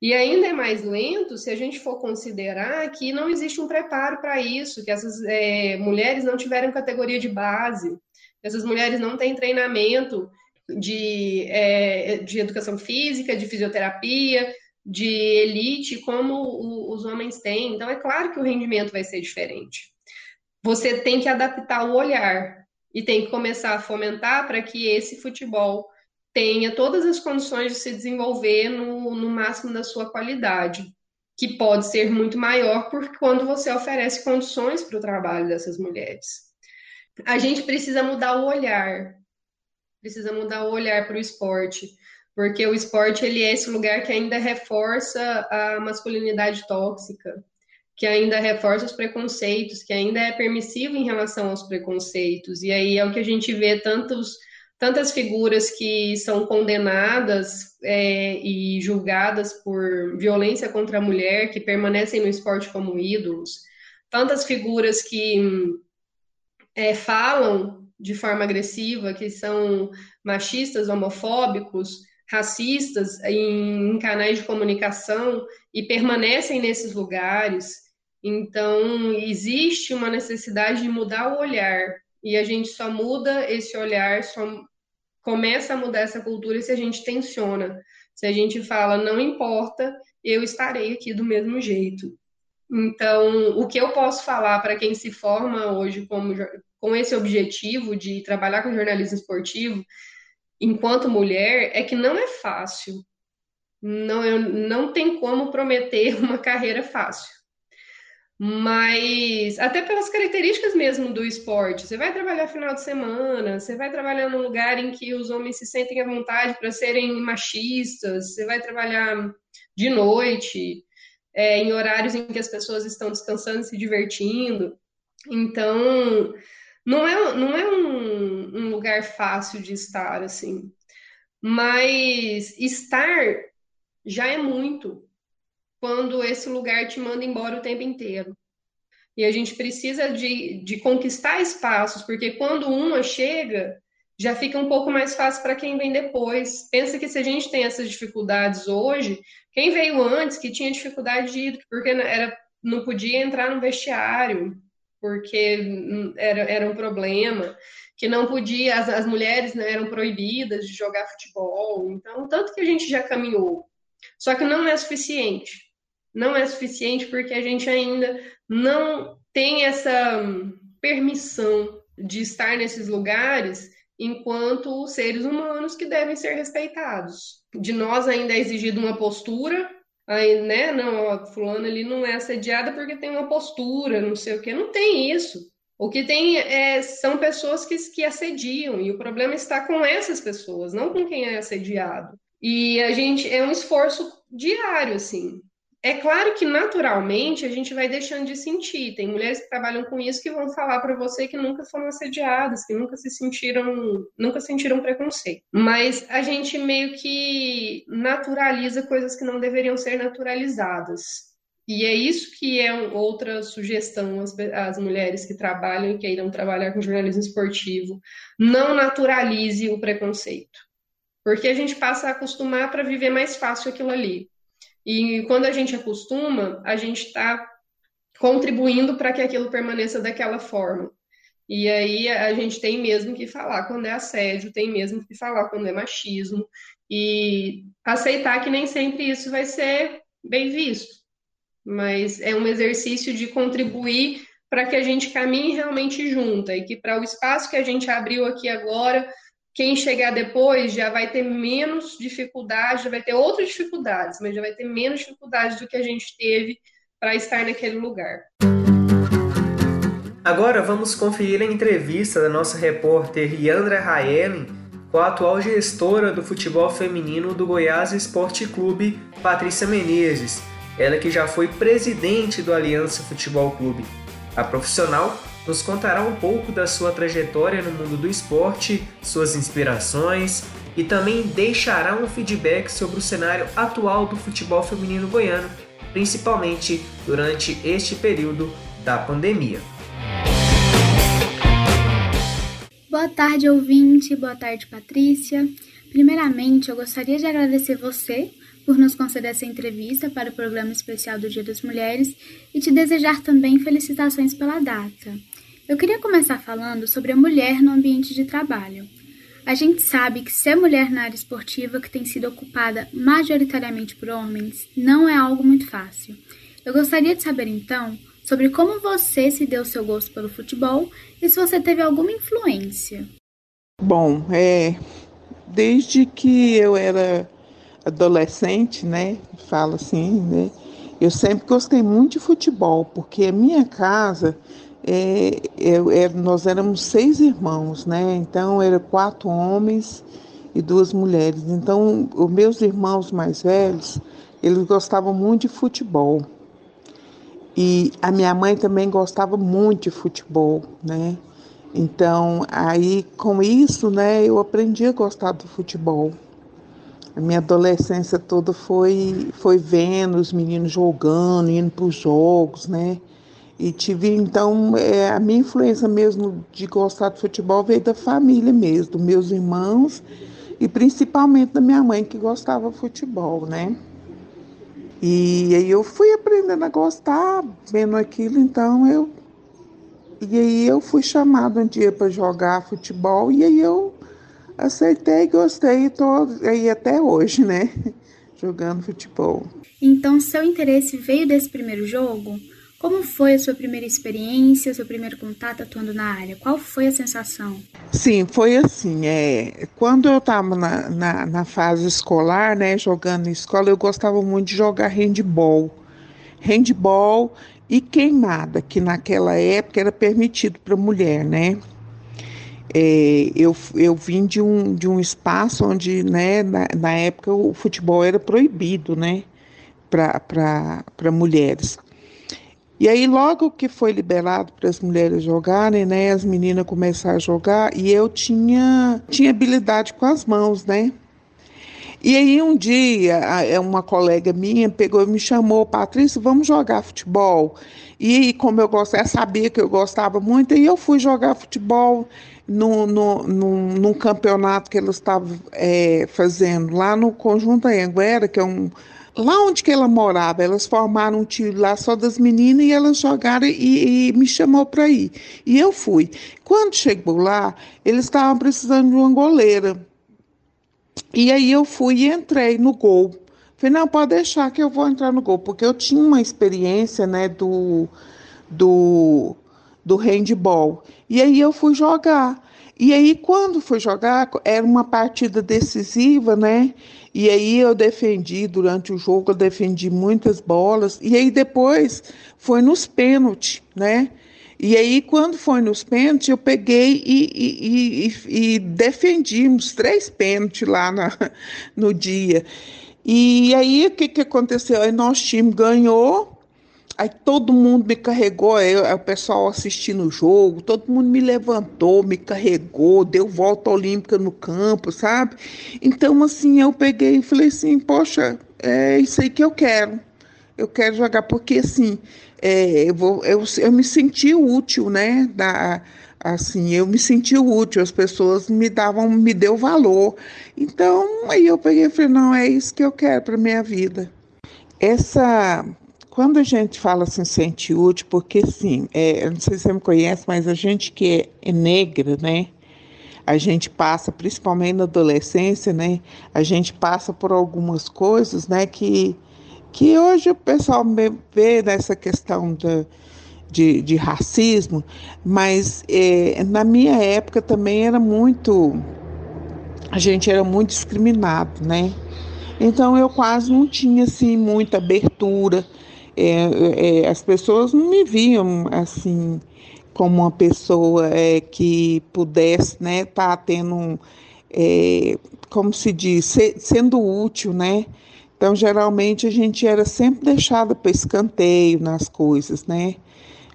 E ainda é mais lento se a gente for considerar que não existe um preparo para isso, que essas é, mulheres não tiveram categoria de base, que essas mulheres não têm treinamento de, é, de educação física, de fisioterapia, de elite, como o, os homens têm. Então, é claro que o rendimento vai ser diferente. Você tem que adaptar o olhar e tem que começar a fomentar para que esse futebol tenha todas as condições de se desenvolver no, no máximo da sua qualidade, que pode ser muito maior porque quando você oferece condições para o trabalho dessas mulheres. A gente precisa mudar o olhar, precisa mudar o olhar para o esporte, porque o esporte ele é esse lugar que ainda reforça a masculinidade tóxica, que ainda reforça os preconceitos, que ainda é permissivo em relação aos preconceitos. E aí é o que a gente vê tantos tantas figuras que são condenadas é, e julgadas por violência contra a mulher, que permanecem no esporte como ídolos, tantas figuras que é, falam de forma agressiva, que são machistas, homofóbicos, racistas em, em canais de comunicação e permanecem nesses lugares. Então, existe uma necessidade de mudar o olhar e a gente só muda esse olhar, só começa a mudar essa cultura se a gente tensiona. Se a gente fala, não importa, eu estarei aqui do mesmo jeito. Então, o que eu posso falar para quem se forma hoje como, com esse objetivo de trabalhar com jornalismo esportivo, enquanto mulher, é que não é fácil. Não, não tem como prometer uma carreira fácil mas até pelas características mesmo do esporte. Você vai trabalhar final de semana, você vai trabalhar num lugar em que os homens se sentem à vontade para serem machistas, você vai trabalhar de noite, é, em horários em que as pessoas estão descansando e se divertindo. Então, não é, não é um, um lugar fácil de estar, assim. Mas estar já é muito quando esse lugar te manda embora o tempo inteiro. E a gente precisa de, de conquistar espaços, porque quando uma chega, já fica um pouco mais fácil para quem vem depois. Pensa que se a gente tem essas dificuldades hoje, quem veio antes que tinha dificuldade de ir, porque era, não podia entrar no vestiário, porque era, era um problema, que não podia, as, as mulheres né, eram proibidas de jogar futebol. Então, tanto que a gente já caminhou. Só que não é suficiente não é suficiente porque a gente ainda não tem essa permissão de estar nesses lugares enquanto seres humanos que devem ser respeitados. De nós ainda é exigida uma postura, aí, né? Não, a fulana ali não é assediada porque tem uma postura, não sei o que. Não tem isso. O que tem é, são pessoas que, que assediam, e o problema está com essas pessoas, não com quem é assediado. E a gente é um esforço diário, assim. É claro que naturalmente a gente vai deixando de sentir. Tem mulheres que trabalham com isso que vão falar para você que nunca foram assediadas, que nunca se sentiram, nunca sentiram preconceito. Mas a gente meio que naturaliza coisas que não deveriam ser naturalizadas. E é isso que é outra sugestão às, às mulheres que trabalham e queiram trabalhar com jornalismo esportivo. Não naturalize o preconceito. Porque a gente passa a acostumar para viver mais fácil aquilo ali. E quando a gente acostuma, a gente está contribuindo para que aquilo permaneça daquela forma. E aí a gente tem mesmo que falar quando é assédio, tem mesmo que falar quando é machismo, e aceitar que nem sempre isso vai ser bem visto. Mas é um exercício de contribuir para que a gente caminhe realmente junta e que para o espaço que a gente abriu aqui agora quem chegar depois já vai ter menos dificuldade, já vai ter outras dificuldades, mas já vai ter menos dificuldades do que a gente teve para estar naquele lugar. Agora vamos conferir a entrevista da nossa repórter Yandra Raelen com a atual gestora do futebol feminino do Goiás Esporte Clube, Patrícia Menezes, ela que já foi presidente do Aliança Futebol Clube. A profissional nos contará um pouco da sua trajetória no mundo do esporte, suas inspirações e também deixará um feedback sobre o cenário atual do futebol feminino goiano, principalmente durante este período da pandemia. Boa tarde, ouvinte. Boa tarde, Patrícia. Primeiramente, eu gostaria de agradecer você por nos conceder essa entrevista para o programa especial do Dia das Mulheres e te desejar também felicitações pela data. Eu queria começar falando sobre a mulher no ambiente de trabalho. A gente sabe que ser mulher na área esportiva, que tem sido ocupada majoritariamente por homens, não é algo muito fácil. Eu gostaria de saber então sobre como você se deu seu gosto pelo futebol e se você teve alguma influência. Bom, é desde que eu era adolescente, né, falo assim, né, eu sempre gostei muito de futebol, porque a minha casa é, é, nós éramos seis irmãos, né? Então eram quatro homens e duas mulheres. Então os meus irmãos mais velhos, eles gostavam muito de futebol. E a minha mãe também gostava muito de futebol, né? Então, aí com isso, né, eu aprendi a gostar do futebol. A minha adolescência toda foi foi vendo os meninos jogando, indo para os jogos, né? E tive, então, é, a minha influência mesmo de gostar de futebol veio da família mesmo, dos meus irmãos e principalmente da minha mãe que gostava de futebol, né? E aí eu fui aprendendo a gostar, vendo aquilo, então eu. E aí eu fui chamado um dia para jogar futebol e aí eu aceitei, gostei e tô aí até hoje, né? Jogando futebol. Então seu interesse veio desse primeiro jogo? Como foi a sua primeira experiência, seu primeiro contato atuando na área? Qual foi a sensação? Sim, foi assim. É, quando eu estava na, na, na, fase escolar, né, jogando em escola, eu gostava muito de jogar handball. Handball e queimada, que naquela época era permitido para mulher, né? É, eu, eu vim de um, de um espaço onde, né, na, na época, o futebol era proibido, né, para mulheres. E aí, logo que foi liberado para as mulheres jogarem, né, as meninas começaram a jogar e eu tinha, tinha habilidade com as mãos, né? E aí, um dia, é, uma colega minha pegou e me chamou, Patrícia, vamos jogar futebol. E como eu gostava, sabia que eu gostava muito, e eu fui jogar futebol no, no, no, num campeonato que eles estavam é, fazendo lá no Conjunto Anhanguera, que é um Lá onde que ela morava, elas formaram um time lá só das meninas e elas jogaram e, e me chamou para ir. E eu fui. Quando chegou lá, eles estavam precisando de uma goleira. E aí eu fui e entrei no gol. Falei, não, pode deixar que eu vou entrar no gol, porque eu tinha uma experiência, né, do, do, do handball. E aí eu fui jogar. E aí, quando fui jogar, era uma partida decisiva, né? E aí eu defendi, durante o jogo, eu defendi muitas bolas. E aí depois foi nos pênaltis, né? E aí, quando foi nos pênaltis, eu peguei e, e, e, e defendi uns três pênaltis lá na, no dia. E aí, o que, que aconteceu? Aí nosso time ganhou, Aí todo mundo me carregou, eu, o pessoal assistindo o jogo, todo mundo me levantou, me carregou, deu volta olímpica no campo, sabe? Então, assim, eu peguei e falei assim, poxa, é isso aí que eu quero. Eu quero jogar, porque assim, é, eu, vou, eu, eu me senti útil, né? Da, assim, eu me senti útil, as pessoas me davam, me deu valor. Então, aí eu peguei e falei, não, é isso que eu quero para minha vida. Essa quando a gente fala assim, sente útil, porque sim, é, eu não sei se você me conhece, mas a gente que é, é negra, né? A gente passa, principalmente na adolescência, né? A gente passa por algumas coisas, né? Que, que hoje o pessoal vê nessa questão da, de, de racismo, mas é, na minha época também era muito. A gente era muito discriminado, né? Então eu quase não tinha assim muita abertura é, é, as pessoas não me viam assim como uma pessoa é, que pudesse né estar tá tendo é, como se diz se, sendo útil né então geralmente a gente era sempre deixada para escanteio nas coisas né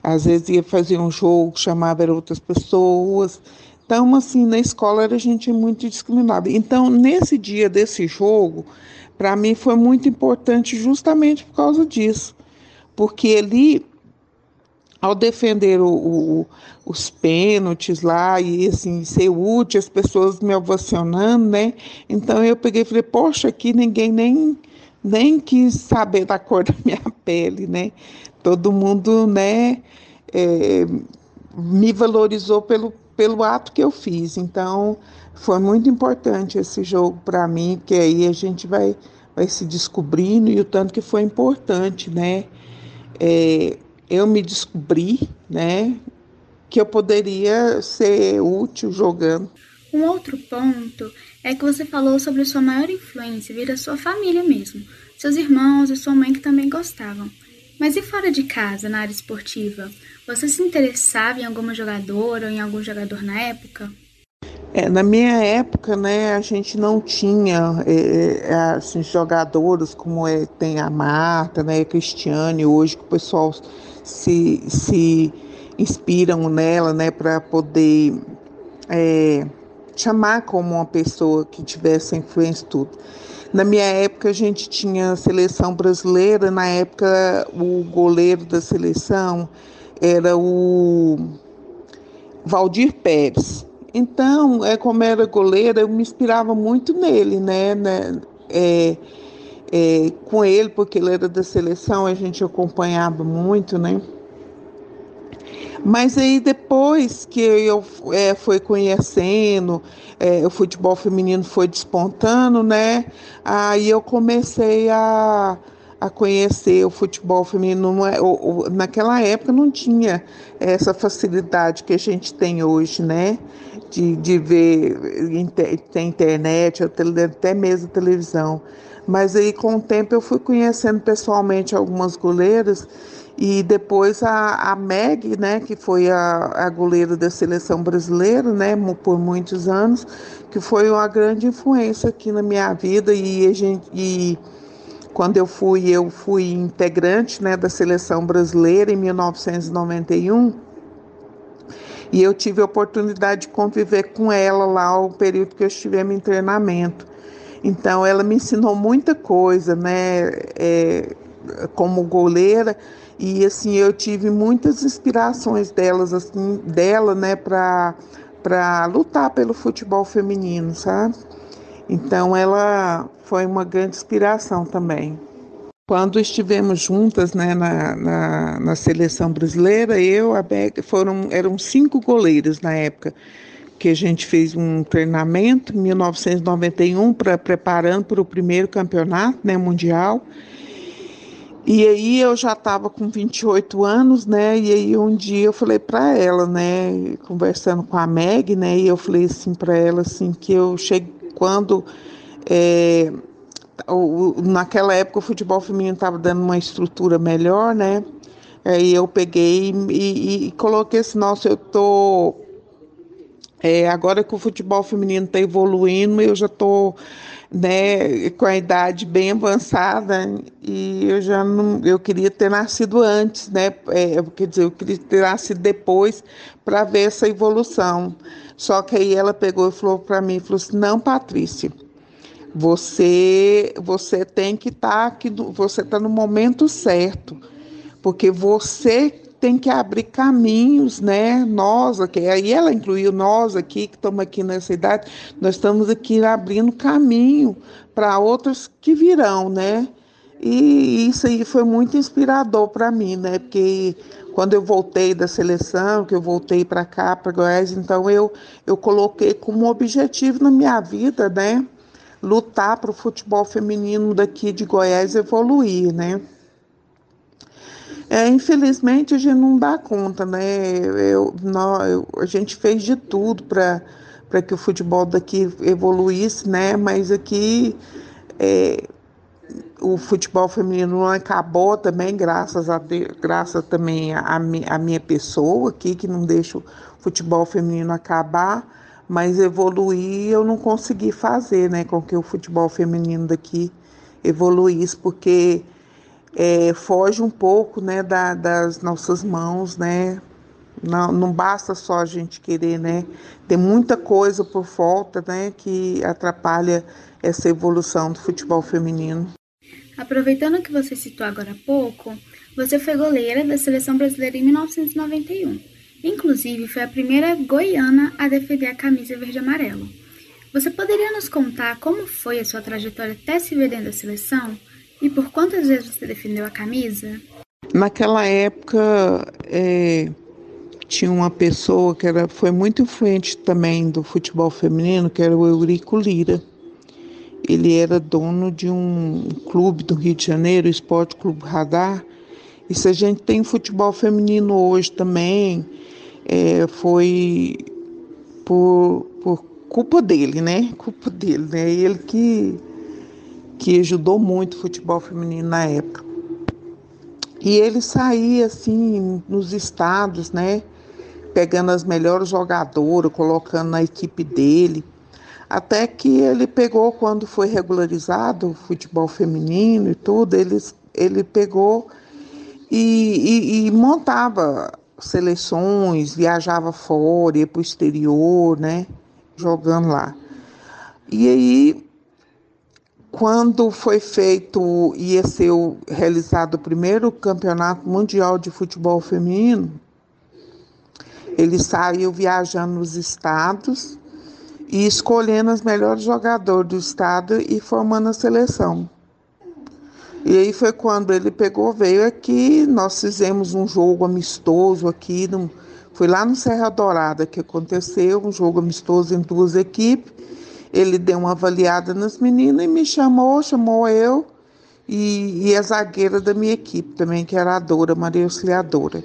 Às vezes ia fazer um jogo, chamava outras pessoas. Então, assim, na escola era a gente muito discriminada. Então, nesse dia desse jogo, para mim foi muito importante justamente por causa disso. Porque ali, ao defender o, o, os pênaltis lá e assim, ser útil, as pessoas me ovacionando, né? Então eu peguei e falei, poxa, aqui ninguém nem, nem quis saber da cor da minha pele, né? Todo mundo, né, é, me valorizou pelo, pelo ato que eu fiz. Então, foi muito importante esse jogo para mim, porque aí a gente vai, vai se descobrindo e o tanto que foi importante, né? É, eu me descobri, né, que eu poderia ser útil jogando. Um outro ponto é que você falou sobre sua maior influência vir da sua família mesmo, seus irmãos e sua mãe que também gostavam. Mas e fora de casa, na área esportiva? Você se interessava em alguma jogadora ou em algum jogador na época? É, na minha época, né, a gente não tinha é, é assim, jogadores como é, tem a Marta, né, a Cristiane, hoje que o pessoal se, se inspiram nela, né, para poder é, chamar como uma pessoa que tivesse influência tudo. Na minha época a gente tinha seleção brasileira, na época o goleiro da seleção era o Valdir Pérez. Então, é como era goleiro, eu me inspirava muito nele, né? né é, é, com ele, porque ele era da seleção, a gente acompanhava muito, né? Mas aí depois que eu é, fui conhecendo, é, o futebol feminino foi despontando, né? Aí eu comecei a, a conhecer o futebol feminino. É, naquela época não tinha essa facilidade que a gente tem hoje, né? De, de ver, tem internet, até mesmo televisão. Mas aí com o tempo eu fui conhecendo pessoalmente algumas goleiras e depois a, a Meg, né, que foi a, a goleira da seleção brasileira, né, por muitos anos, que foi uma grande influência aqui na minha vida e a gente e quando eu fui, eu fui integrante, né, da seleção brasileira em 1991. E eu tive a oportunidade de conviver com ela lá o período que eu estivemos em treinamento. Então, ela me ensinou muita coisa, né, é, como goleira e assim, eu tive muitas inspirações delas, assim, dela, né, para para lutar pelo futebol feminino, sabe? Então ela foi uma grande inspiração também. Quando estivemos juntas né, na, na, na seleção brasileira, eu, a Beca, foram, eram cinco goleiros na época, que a gente fez um treinamento em 1991, pra, preparando para o primeiro campeonato né, mundial. E aí eu já estava com 28 anos, né? E aí um dia eu falei para ela, né, conversando com a Meg, né, e eu falei assim para ela assim que eu cheguei quando é, naquela época o futebol feminino estava dando uma estrutura melhor, né? Aí eu peguei e, e, e coloquei assim, nossa, eu tô é, agora que o futebol feminino está evoluindo, eu já estou né, com a idade bem avançada e eu já não, eu queria ter nascido antes, né, é, quer dizer, eu queria ter nascido depois para ver essa evolução. Só que aí ela pegou e falou para mim, falou assim, não, Patrícia, você você tem que estar tá aqui, você está no momento certo, porque você tem que abrir caminhos, né? Nós aqui, aí ela incluiu nós aqui, que estamos aqui nessa idade, nós estamos aqui abrindo caminho para outros que virão, né? E isso aí foi muito inspirador para mim, né? Porque quando eu voltei da seleção, que eu voltei para cá, para Goiás, então eu, eu coloquei como objetivo na minha vida, né? Lutar para o futebol feminino daqui de Goiás evoluir, né? É, infelizmente a gente não dá conta, né? Eu, nós, eu, a gente fez de tudo para que o futebol daqui evoluísse, né? Mas aqui é, o futebol feminino acabou também, graças a graças também a, a minha pessoa aqui, que não deixa o futebol feminino acabar, mas evoluir eu não consegui fazer, né? Com que o futebol feminino daqui evoluísse, porque é, foge um pouco né, da, das nossas mãos, né? Não, não basta só a gente querer, né? Tem muita coisa por falta, né, que atrapalha essa evolução do futebol feminino. Aproveitando que você citou agora há pouco, você foi goleira da seleção brasileira em 1991. Inclusive, foi a primeira goiana a defender a camisa verde-amarelo. Você poderia nos contar como foi a sua trajetória até se ver dentro da seleção? E por quantas vezes você defendeu a camisa? Naquela época, é, tinha uma pessoa que era, foi muito influente também do futebol feminino, que era o Eurico Lira. Ele era dono de um clube do Rio de Janeiro, o Esporte Clube Radar. E se a gente tem futebol feminino hoje também, é, foi por, por culpa dele, né? Culpa dele, né? Ele que, que ajudou muito o futebol feminino na época. E ele saía assim nos estados, né? Pegando as melhores jogadoras, colocando na equipe dele. Até que ele pegou, quando foi regularizado o futebol feminino e tudo, ele, ele pegou e, e, e montava seleções, viajava fora, ia para o exterior, né? Jogando lá. E aí, quando foi feito, ia ser realizado o primeiro campeonato mundial de futebol feminino, ele saiu viajando nos estados e escolhendo as melhores jogadoras do estado e formando a seleção. E aí foi quando ele pegou, veio aqui, nós fizemos um jogo amistoso aqui, no, foi lá no Serra Dourada que aconteceu, um jogo amistoso em duas equipes. Ele deu uma avaliada nas meninas e me chamou, chamou eu e, e a zagueira da minha equipe também, que era a Dora, Maria Auxiliadora.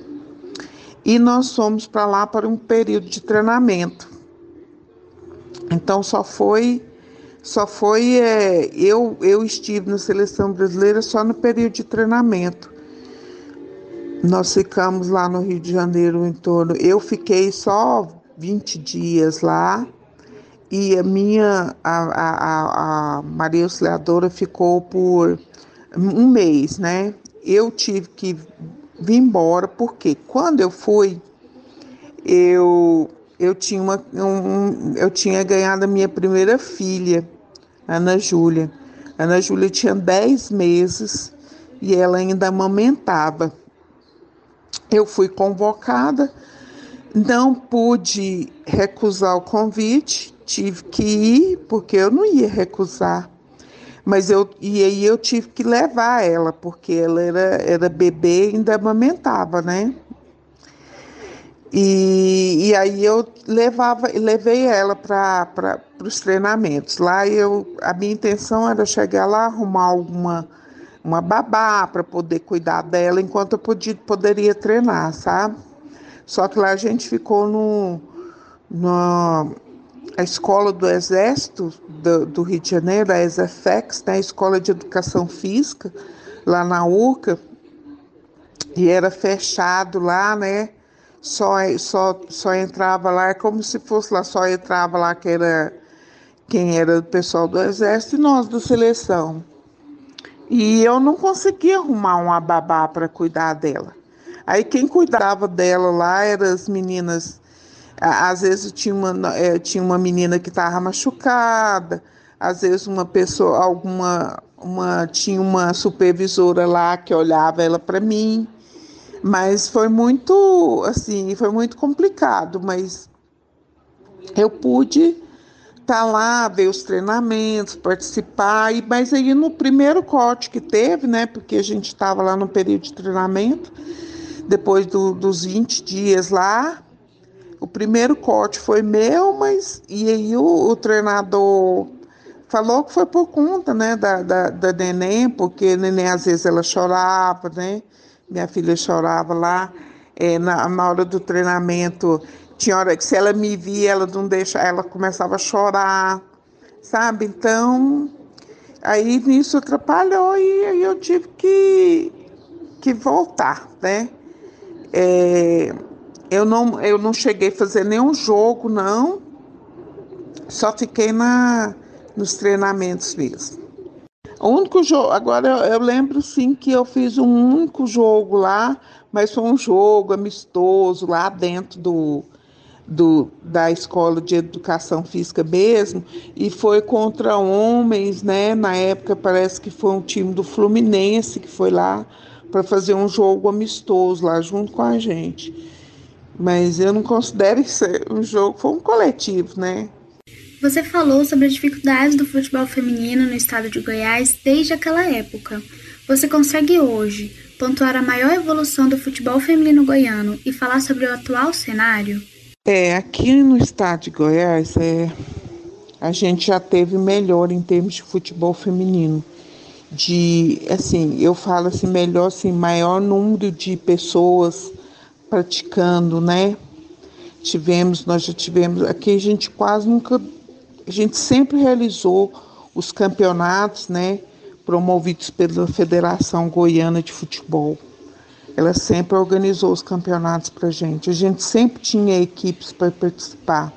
E nós fomos para lá para um período de treinamento. Então só foi só foi é, eu eu estive na seleção brasileira só no período de treinamento. Nós ficamos lá no Rio de Janeiro em torno, eu fiquei só 20 dias lá e a minha a, a, a Maria Auxiliadora ficou por um mês, né? Eu tive que vir embora porque quando eu fui eu eu tinha, uma, um, eu tinha ganhado a minha primeira filha, Ana Júlia. Ana Júlia tinha 10 meses e ela ainda amamentava. Eu fui convocada, não pude recusar o convite, tive que ir, porque eu não ia recusar. Mas eu, e aí eu tive que levar ela, porque ela era, era bebê e ainda amamentava, né? E, e aí eu levava, levei ela para os treinamentos. Lá eu, a minha intenção era chegar lá, arrumar alguma uma babá para poder cuidar dela enquanto eu podia, poderia treinar, sabe? Só que lá a gente ficou no, no a escola do Exército do, do Rio de Janeiro, a ESEFEX, né, a Escola de Educação Física, lá na URCA, e era fechado lá, né? só, só, só entrava lá, como se fosse lá, só entrava lá que era quem era o pessoal do exército e nós da seleção. E eu não conseguia arrumar uma babá para cuidar dela. Aí quem cuidava dela lá eram as meninas. Às vezes tinha uma, é, tinha uma menina que estava machucada, às vezes uma pessoa, alguma, uma, tinha uma supervisora lá que olhava ela para mim. Mas foi muito, assim, foi muito complicado, mas eu pude tá lá, ver os treinamentos, participar, e, mas aí no primeiro corte que teve, né, porque a gente estava lá no período de treinamento, depois do, dos 20 dias lá, o primeiro corte foi meu, mas e aí o, o treinador falou que foi por conta, né, da, da, da neném, porque a neném às vezes ela chorava, né, minha filha chorava lá é, na, na hora do treinamento. Tinha hora que se ela me via, ela não deixa, ela começava a chorar, sabe? Então, aí nisso atrapalhou e aí eu tive que, que voltar, né? É, eu, não, eu não cheguei a fazer nenhum jogo, não. Só fiquei na, nos treinamentos mesmo. O único jogo, agora eu, eu, lembro sim que eu fiz um único jogo lá, mas foi um jogo amistoso lá dentro do, do, da escola de educação física mesmo, e foi contra homens, né? Na época parece que foi um time do Fluminense que foi lá para fazer um jogo amistoso lá junto com a gente. Mas eu não considero isso um jogo, foi um coletivo, né? Você falou sobre as dificuldades do futebol feminino no estado de Goiás desde aquela época. Você consegue hoje pontuar a maior evolução do futebol feminino goiano e falar sobre o atual cenário? É, aqui no estado de Goiás, é, a gente já teve melhor em termos de futebol feminino. De, assim, eu falo assim, melhor, assim, maior número de pessoas praticando, né? Tivemos, nós já tivemos, aqui a gente quase nunca a gente sempre realizou os campeonatos, né, promovidos pela Federação Goiana de Futebol. Ela sempre organizou os campeonatos para gente. A gente sempre tinha equipes para participar.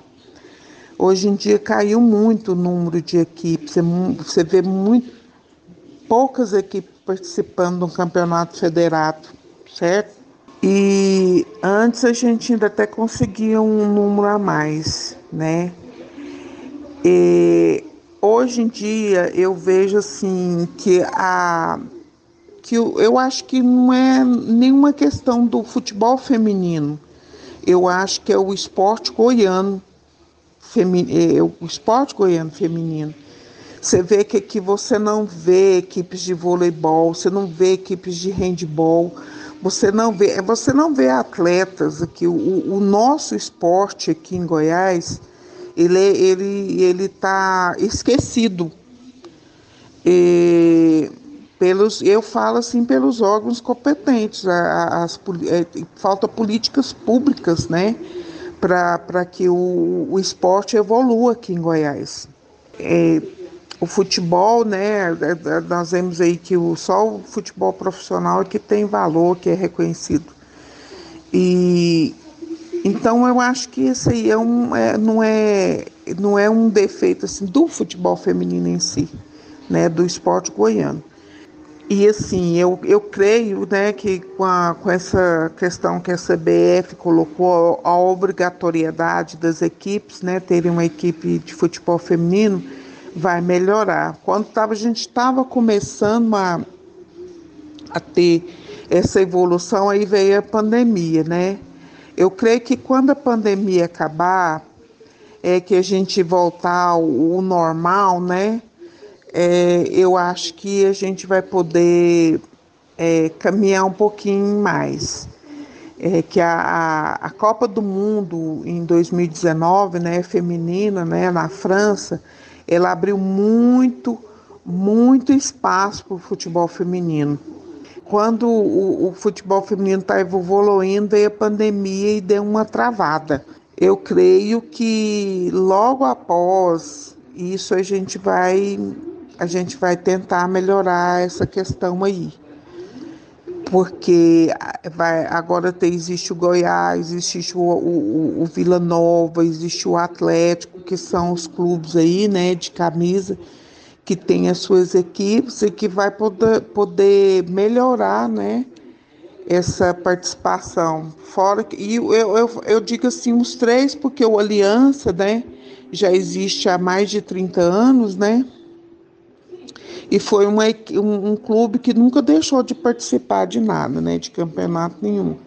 Hoje em dia caiu muito o número de equipes. É você vê muito poucas equipes participando um campeonato federado, certo? E antes a gente ainda até conseguia um número a mais, né? E hoje em dia eu vejo assim que a que eu, eu acho que não é nenhuma questão do futebol feminino. Eu acho que é o esporte goiano feminino, é o esporte goiano feminino. Você vê que aqui você não vê equipes de voleibol, você não vê equipes de handball, você não vê, você não vê atletas aqui. O, o nosso esporte aqui em Goiás, ele ele ele está esquecido e, pelos eu falo assim pelos órgãos competentes as, as é, falta políticas públicas né para que o, o esporte evolua aqui em Goiás é, o futebol né é, é, nós vemos aí que o, só o futebol profissional é que tem valor que é reconhecido e então eu acho que isso aí é um, é, não, é, não é um defeito assim, do futebol feminino em si, né, do esporte goiano. E assim, eu, eu creio né, que com, a, com essa questão que a CBF colocou, a, obrigatoriedade das equipes, né, terem uma equipe de futebol feminino, vai melhorar. Quando tava, a gente estava começando a, a ter essa evolução, aí veio a pandemia, né? Eu creio que quando a pandemia acabar, é que a gente voltar ao, ao normal, né? É, eu acho que a gente vai poder é, caminhar um pouquinho mais. É, que a, a, a, Copa do Mundo em 2019, né, feminina, né, na França, ela abriu muito, muito espaço para o futebol feminino quando o, o futebol feminino está evoluindo, veio a pandemia e deu uma travada. Eu creio que logo após isso a gente vai a gente vai tentar melhorar essa questão aí. Porque vai, agora tem, existe o Goiás, existe o, o, o Vila Nova, existe o Atlético, que são os clubes aí, né, de camisa, que tem as suas equipes e que vai poder, poder melhorar, né? Essa participação. Fora que, e eu, eu, eu digo assim, os três, porque o Aliança, né? Já existe há mais de 30 anos, né? E foi uma, um, um clube que nunca deixou de participar de nada, né? De campeonato nenhum.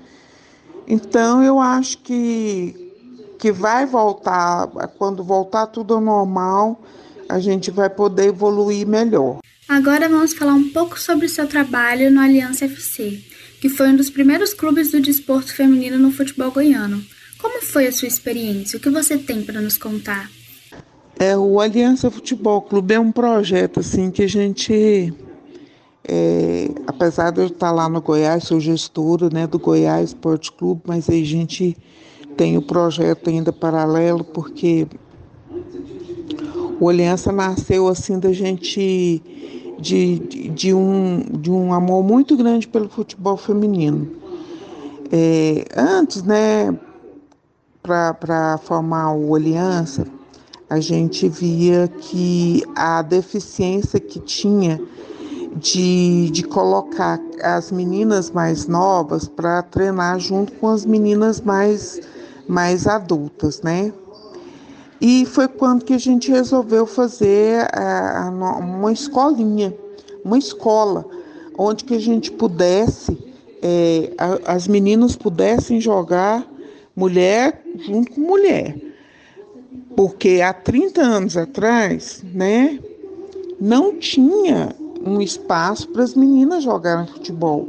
Então eu acho que, que vai voltar, quando voltar tudo ao normal, a gente vai poder evoluir melhor. Agora vamos falar um pouco sobre o seu trabalho no Aliança FC, que foi um dos primeiros clubes do desporto feminino no futebol goiano. Como foi a sua experiência? O que você tem para nos contar? É, o Aliança Futebol Clube é um projeto assim que a gente, é, apesar de eu estar lá no Goiás, sou gestora né, do Goiás Esporte Clube, mas aí a gente tem o projeto ainda paralelo, porque o Aliança nasceu assim da gente de, de, de, um, de um amor muito grande pelo futebol feminino. É, antes, né, para formar o Aliança, a gente via que a deficiência que tinha de, de colocar as meninas mais novas para treinar junto com as meninas mais, mais adultas, né? E foi quando que a gente resolveu fazer a, a, uma escolinha, uma escola, onde que a gente pudesse, é, a, as meninas pudessem jogar mulher junto com mulher. Porque há 30 anos atrás, né, não tinha um espaço para as meninas jogarem futebol.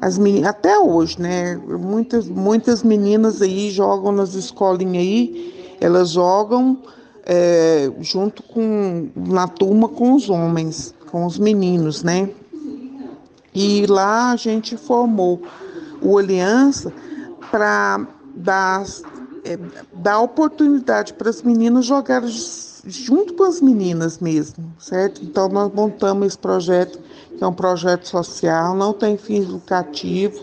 As meninas, até hoje, né? Muitas, muitas meninas aí jogam nas escolinhas aí, elas jogam é, junto com na turma com os homens, com os meninos, né? E lá a gente formou o Aliança para dar, é, dar oportunidade para as meninas jogarem junto com as meninas mesmo, certo? Então nós montamos esse projeto, que é um projeto social, não tem fins lucrativos,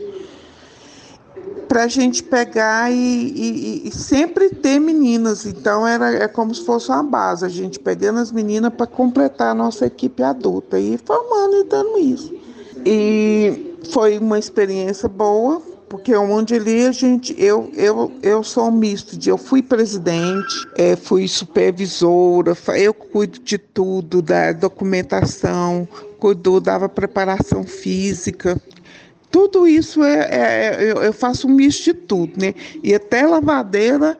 para a gente pegar e, e, e, sempre ter meninas. Então era é como se fosse uma base, a gente pegando as meninas para completar a nossa equipe adulta e formando e dando isso. E foi uma experiência boa, porque onde ali a gente, eu, eu, eu sou um misto de eu fui presidente, é, fui supervisora, eu cuido de tudo, da documentação, cuido, dava preparação física. Tudo isso é, é eu, eu faço um misto de tudo, né? E até lavadeira,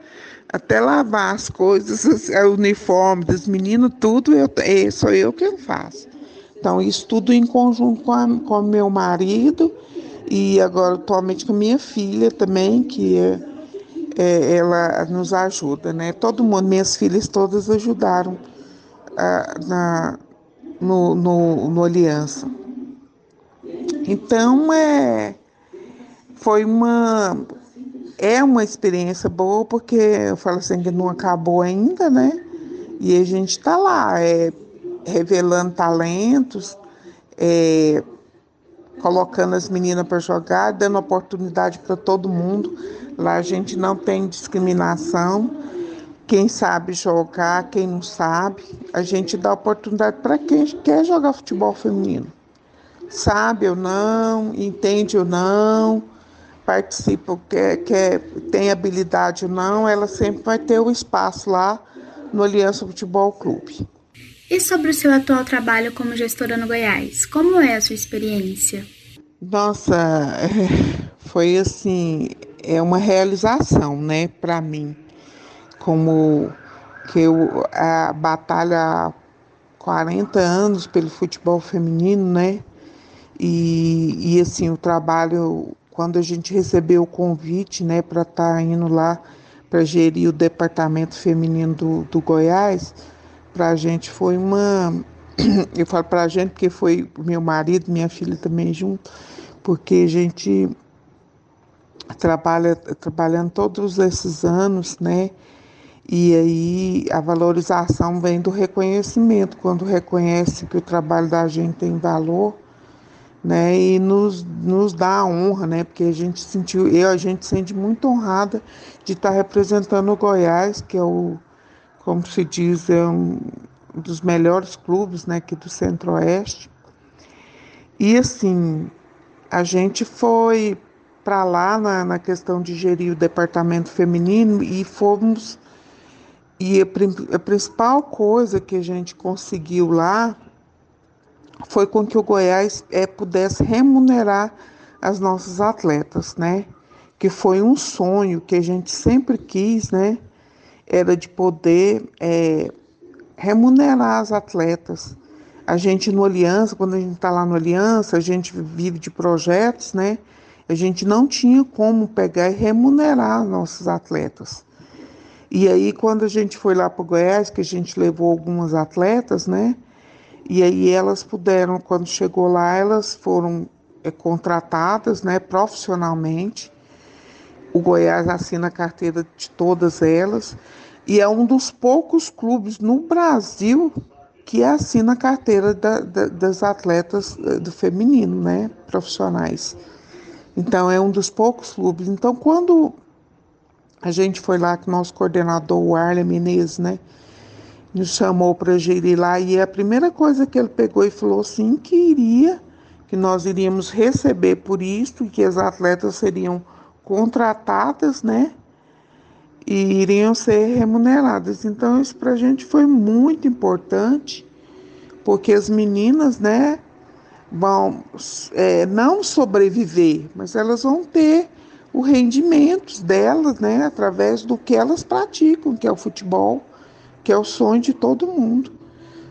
até lavar as coisas, o uniforme das meninas, tudo eu, é, sou eu que faço. Então, isso tudo em conjunto com, a, com meu marido e agora atualmente com minha filha também, que é, é, ela nos ajuda, né? Todo mundo, minhas filhas todas ajudaram ah, na, no, no, no Aliança. Então é foi uma é uma experiência boa porque eu falo assim que não acabou ainda, né? E a gente está lá, é, revelando talentos, é, colocando as meninas para jogar, dando oportunidade para todo mundo. Lá a gente não tem discriminação. Quem sabe jogar, quem não sabe, a gente dá oportunidade para quem quer jogar futebol feminino. Sabe ou não, entende ou não, participa, quer, quer, tem habilidade ou não, ela sempre vai ter o espaço lá no Aliança Futebol Clube. E sobre o seu atual trabalho como gestora no Goiás, como é a sua experiência? Nossa, foi assim, é uma realização, né, para mim. Como que eu a batalha há 40 anos pelo futebol feminino, né? E, e assim, o trabalho, quando a gente recebeu o convite, né, para estar tá indo lá para gerir o departamento feminino do, do Goiás, para a gente foi uma. Eu falo para a gente porque foi meu marido, minha filha também junto, porque a gente trabalha trabalhando todos esses anos, né? E aí a valorização vem do reconhecimento, quando reconhece que o trabalho da gente tem valor, né? E nos, nos dá a honra, né? Porque a gente sentiu, eu a gente sente muito honrada de estar representando o Goiás, que é o como se diz, é um dos melhores clubes né, aqui do Centro-Oeste. E assim, a gente foi para lá na, na, questão de gerir o departamento feminino e fomos. E a, a principal coisa que a gente conseguiu lá foi com que o Goiás é, pudesse remunerar as nossas atletas, né? Que foi um sonho que a gente sempre quis, né? Era de poder é, remunerar as atletas. A gente no Aliança, quando a gente está lá no Aliança, a gente vive de projetos, né? A gente não tinha como pegar e remunerar nossos atletas. E aí, quando a gente foi lá para o Goiás, que a gente levou algumas atletas, né? E aí elas puderam, quando chegou lá, elas foram é, contratadas, né, profissionalmente. O Goiás assina a carteira de todas elas e é um dos poucos clubes no Brasil que assina a carteira da, da, das atletas eh, do feminino, né, profissionais. Então é um dos poucos clubes. Então quando a gente foi lá o nosso coordenador, o Arlen Menezes, né, nos chamou para gerir lá e a primeira coisa que ele pegou e falou assim que iria, que nós iríamos receber por isso, que as atletas seriam contratadas, né? E iriam ser remuneradas. Então isso para a gente foi muito importante, porque as meninas, né, vão é, não sobreviver, mas elas vão ter o rendimento delas, né, através do que elas praticam, que é o futebol que é o sonho de todo mundo.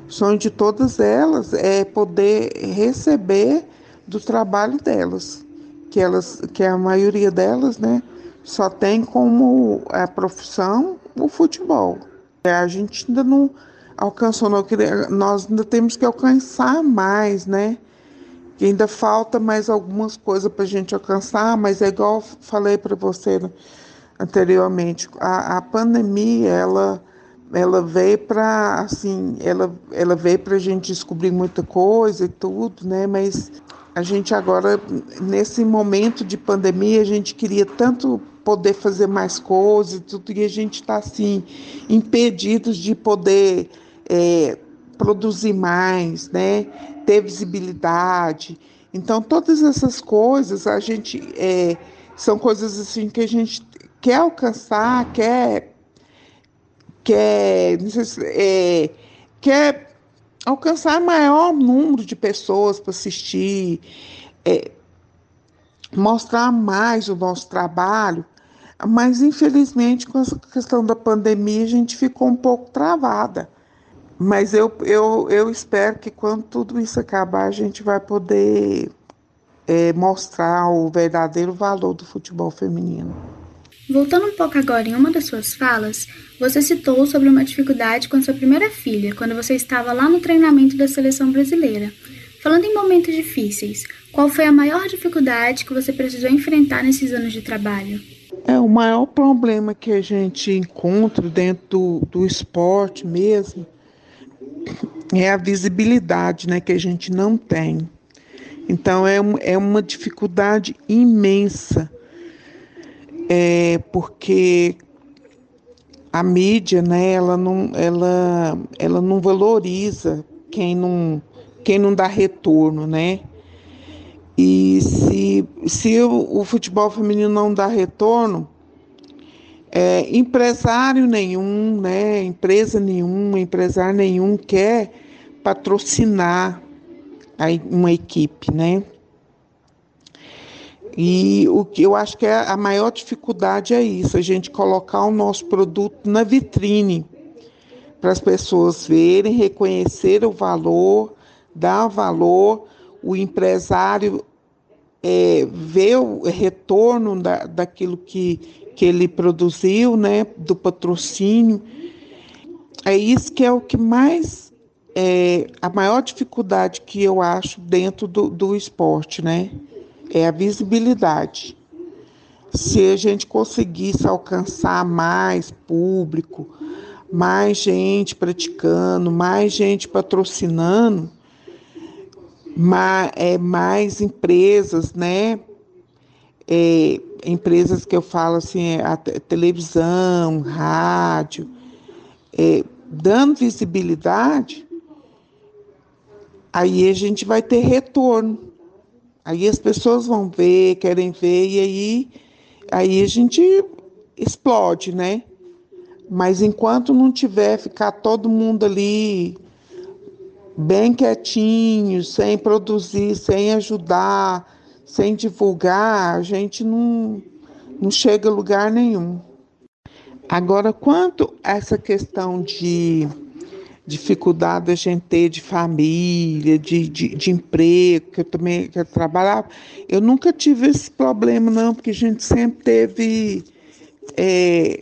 O sonho de todas elas é poder receber do trabalho delas, que elas, que a maioria delas, né, só tem como a é, profissão o futebol. É, a gente ainda não alcançou, não, nós ainda temos que alcançar mais, né? Que ainda falta mais algumas coisas para a gente alcançar, mas é igual falei para você anteriormente, a, a pandemia ela ela veio para assim, ela, ela veio para a gente descobrir muita coisa e tudo, né? Mas a gente agora, nesse momento de pandemia, a gente queria tanto poder fazer mais coisas e tudo, e a gente está assim, impedidos de poder é, produzir mais, né? Ter visibilidade. Então, todas essas coisas, a gente é, são coisas assim que a gente quer alcançar, quer quer, é, quer alcançar maior número de pessoas para assistir, é, mostrar mais o nosso trabalho, mas infelizmente com essa questão da pandemia a gente ficou um pouco travada. Mas eu, eu, eu espero que quando tudo isso acabar a gente vai poder é, mostrar o verdadeiro valor do futebol feminino. Voltando um pouco agora em uma das suas falas, você citou sobre uma dificuldade com sua primeira filha, quando você estava lá no treinamento da seleção brasileira. Falando em momentos difíceis, qual foi a maior dificuldade que você precisou enfrentar nesses anos de trabalho? É, o maior problema que a gente encontra dentro do, do esporte mesmo é a visibilidade né, que a gente não tem. Então, é, é uma dificuldade imensa é porque a mídia, né, ela não, ela, ela não valoriza quem não, quem não dá retorno, né? E se, se o, futebol feminino não dá retorno, é, empresário nenhum, né, empresa nenhuma, empresário nenhum quer patrocinar uma equipe, né? E o que eu acho que é a maior dificuldade é isso, a gente colocar o nosso produto na vitrine para as pessoas verem, reconhecer o valor, dar valor, o empresário é, ver o retorno da, daquilo que, que ele produziu, né, do patrocínio. É isso que é o que mais é a maior dificuldade que eu acho dentro do, do esporte, né? É a visibilidade. Se a gente conseguisse alcançar mais público, mais gente praticando, mais gente patrocinando, mais, é, mais empresas, né? É, empresas que eu falo assim, a televisão, rádio, é, dando visibilidade, aí a gente vai ter retorno. Aí as pessoas vão ver, querem ver, e aí, aí a gente explode, né? Mas enquanto não tiver, ficar todo mundo ali bem quietinho, sem produzir, sem ajudar, sem divulgar, a gente não, não chega a lugar nenhum. Agora, quanto a essa questão de dificuldade a gente ter de família, de, de, de emprego, que eu também que eu trabalhava. Eu nunca tive esse problema, não, porque a gente sempre teve, é,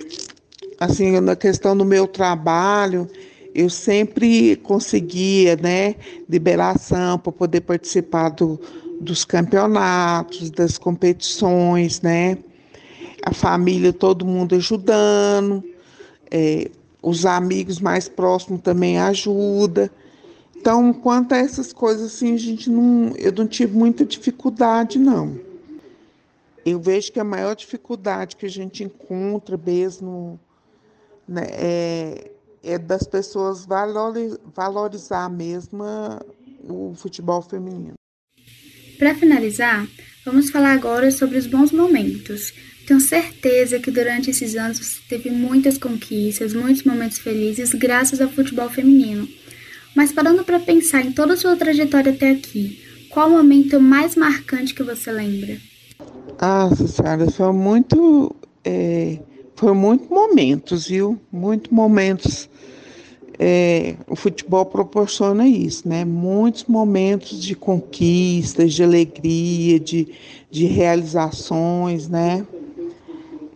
assim, na questão do meu trabalho, eu sempre conseguia, né, liberação para poder participar do, dos campeonatos, das competições, né, a família, todo mundo ajudando, é, os amigos mais próximos também ajudam. Então, quanto a essas coisas, assim, a gente não, eu não tive muita dificuldade, não. Eu vejo que a maior dificuldade que a gente encontra mesmo né, é, é das pessoas valorizar mesmo o futebol feminino. Para finalizar, vamos falar agora sobre os bons momentos. Tenho certeza que durante esses anos você teve muitas conquistas, muitos momentos felizes graças ao futebol feminino. Mas parando para pensar em toda a sua trajetória até aqui, qual o momento mais marcante que você lembra? Ah, Cecília, foi muito, é, foi muitos momentos, viu? Muitos momentos. É, o futebol proporciona isso, né? Muitos momentos de conquistas, de alegria, de, de realizações, né?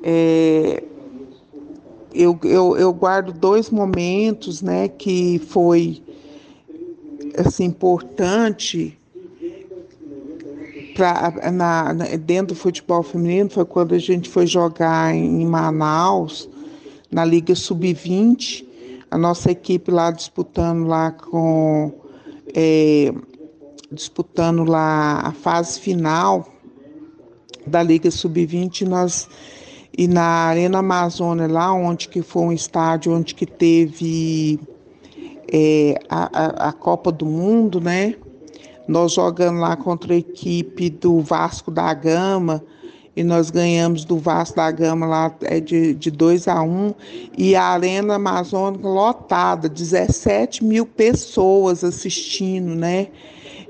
É, eu, eu, eu guardo dois momentos, né? Que foi assim importante pra, na, dentro do futebol feminino foi quando a gente foi jogar em Manaus, na Liga Sub-20, a nossa equipe lá disputando lá com é, disputando lá a fase final da Liga Sub-20, nós e na Arena Amazônia lá onde que foi um estádio onde que teve é, a, a, a Copa do Mundo, né? Nós jogamos lá contra a equipe do Vasco da Gama e nós ganhamos do Vasco da Gama lá é, de, de 2 a 1 um, e a Arena Amazônica lotada, 17 mil pessoas assistindo, né?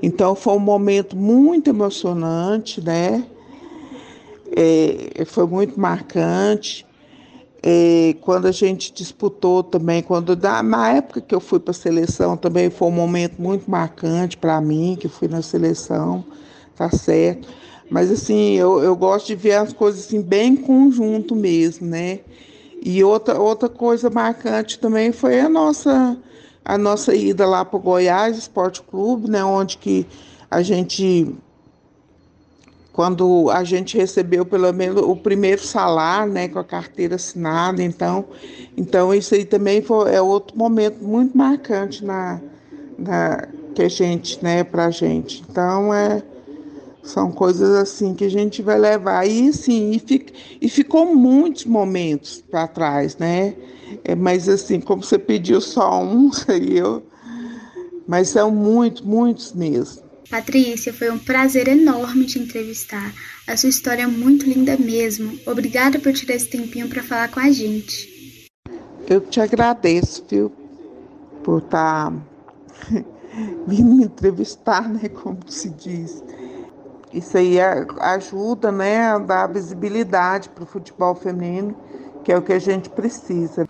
Então foi um momento muito emocionante, né? É, foi muito marcante. É, quando a gente disputou também, quando na época que eu fui para a seleção também foi um momento muito marcante para mim, que fui na seleção, tá certo. Mas assim, eu, eu gosto de ver as coisas assim bem em conjunto mesmo, né? E outra, outra coisa marcante também foi a nossa a nossa ida lá para o Goiás Esporte Clube, né, onde que a gente quando a gente recebeu pelo menos o primeiro salário, né, com a carteira assinada, então, então isso aí também foi, é outro momento muito marcante na, na que a gente, né, pra gente. Então, é são coisas assim que a gente vai levar e sim, e, e ficou muitos momentos para trás, né? É, mas assim, como você pediu só um, eu, mas são muitos, muitos mesmo. Patrícia, foi um prazer enorme te entrevistar. A sua história é muito linda mesmo. Obrigada por tirar esse tempinho para falar com a gente. Eu te agradeço, viu, por estar tá vindo me entrevistar, né, como se diz. Isso aí ajuda, né, a dar visibilidade para o futebol feminino, que é o que a gente precisa.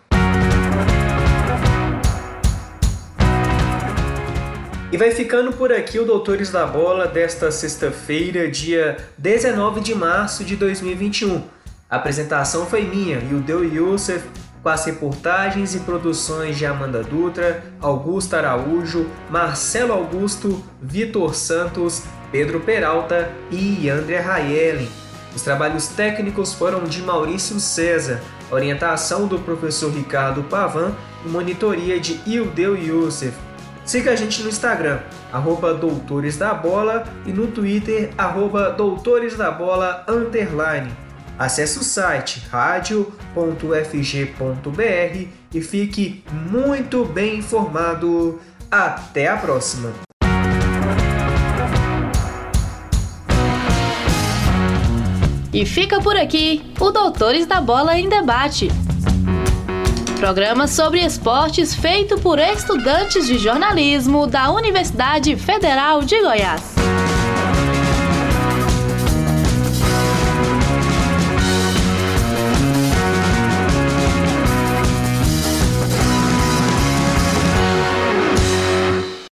E vai ficando por aqui o Doutores da Bola desta sexta-feira, dia 19 de março de 2021. A apresentação foi minha, Yudeu Youssef, com as reportagens e produções de Amanda Dutra, Augusto Araújo, Marcelo Augusto, Vitor Santos, Pedro Peralta e André Raeli. Os trabalhos técnicos foram de Maurício César, orientação do professor Ricardo Pavan e monitoria de Ildeu Youssef. Siga a gente no Instagram, arroba Doutores da Bola e no Twitter, arroba Doutores da Bola underline. Acesse o site radio.fg.br e fique muito bem informado. Até a próxima! E fica por aqui o Doutores da Bola em Debate. Programa sobre esportes feito por estudantes de jornalismo da Universidade Federal de Goiás.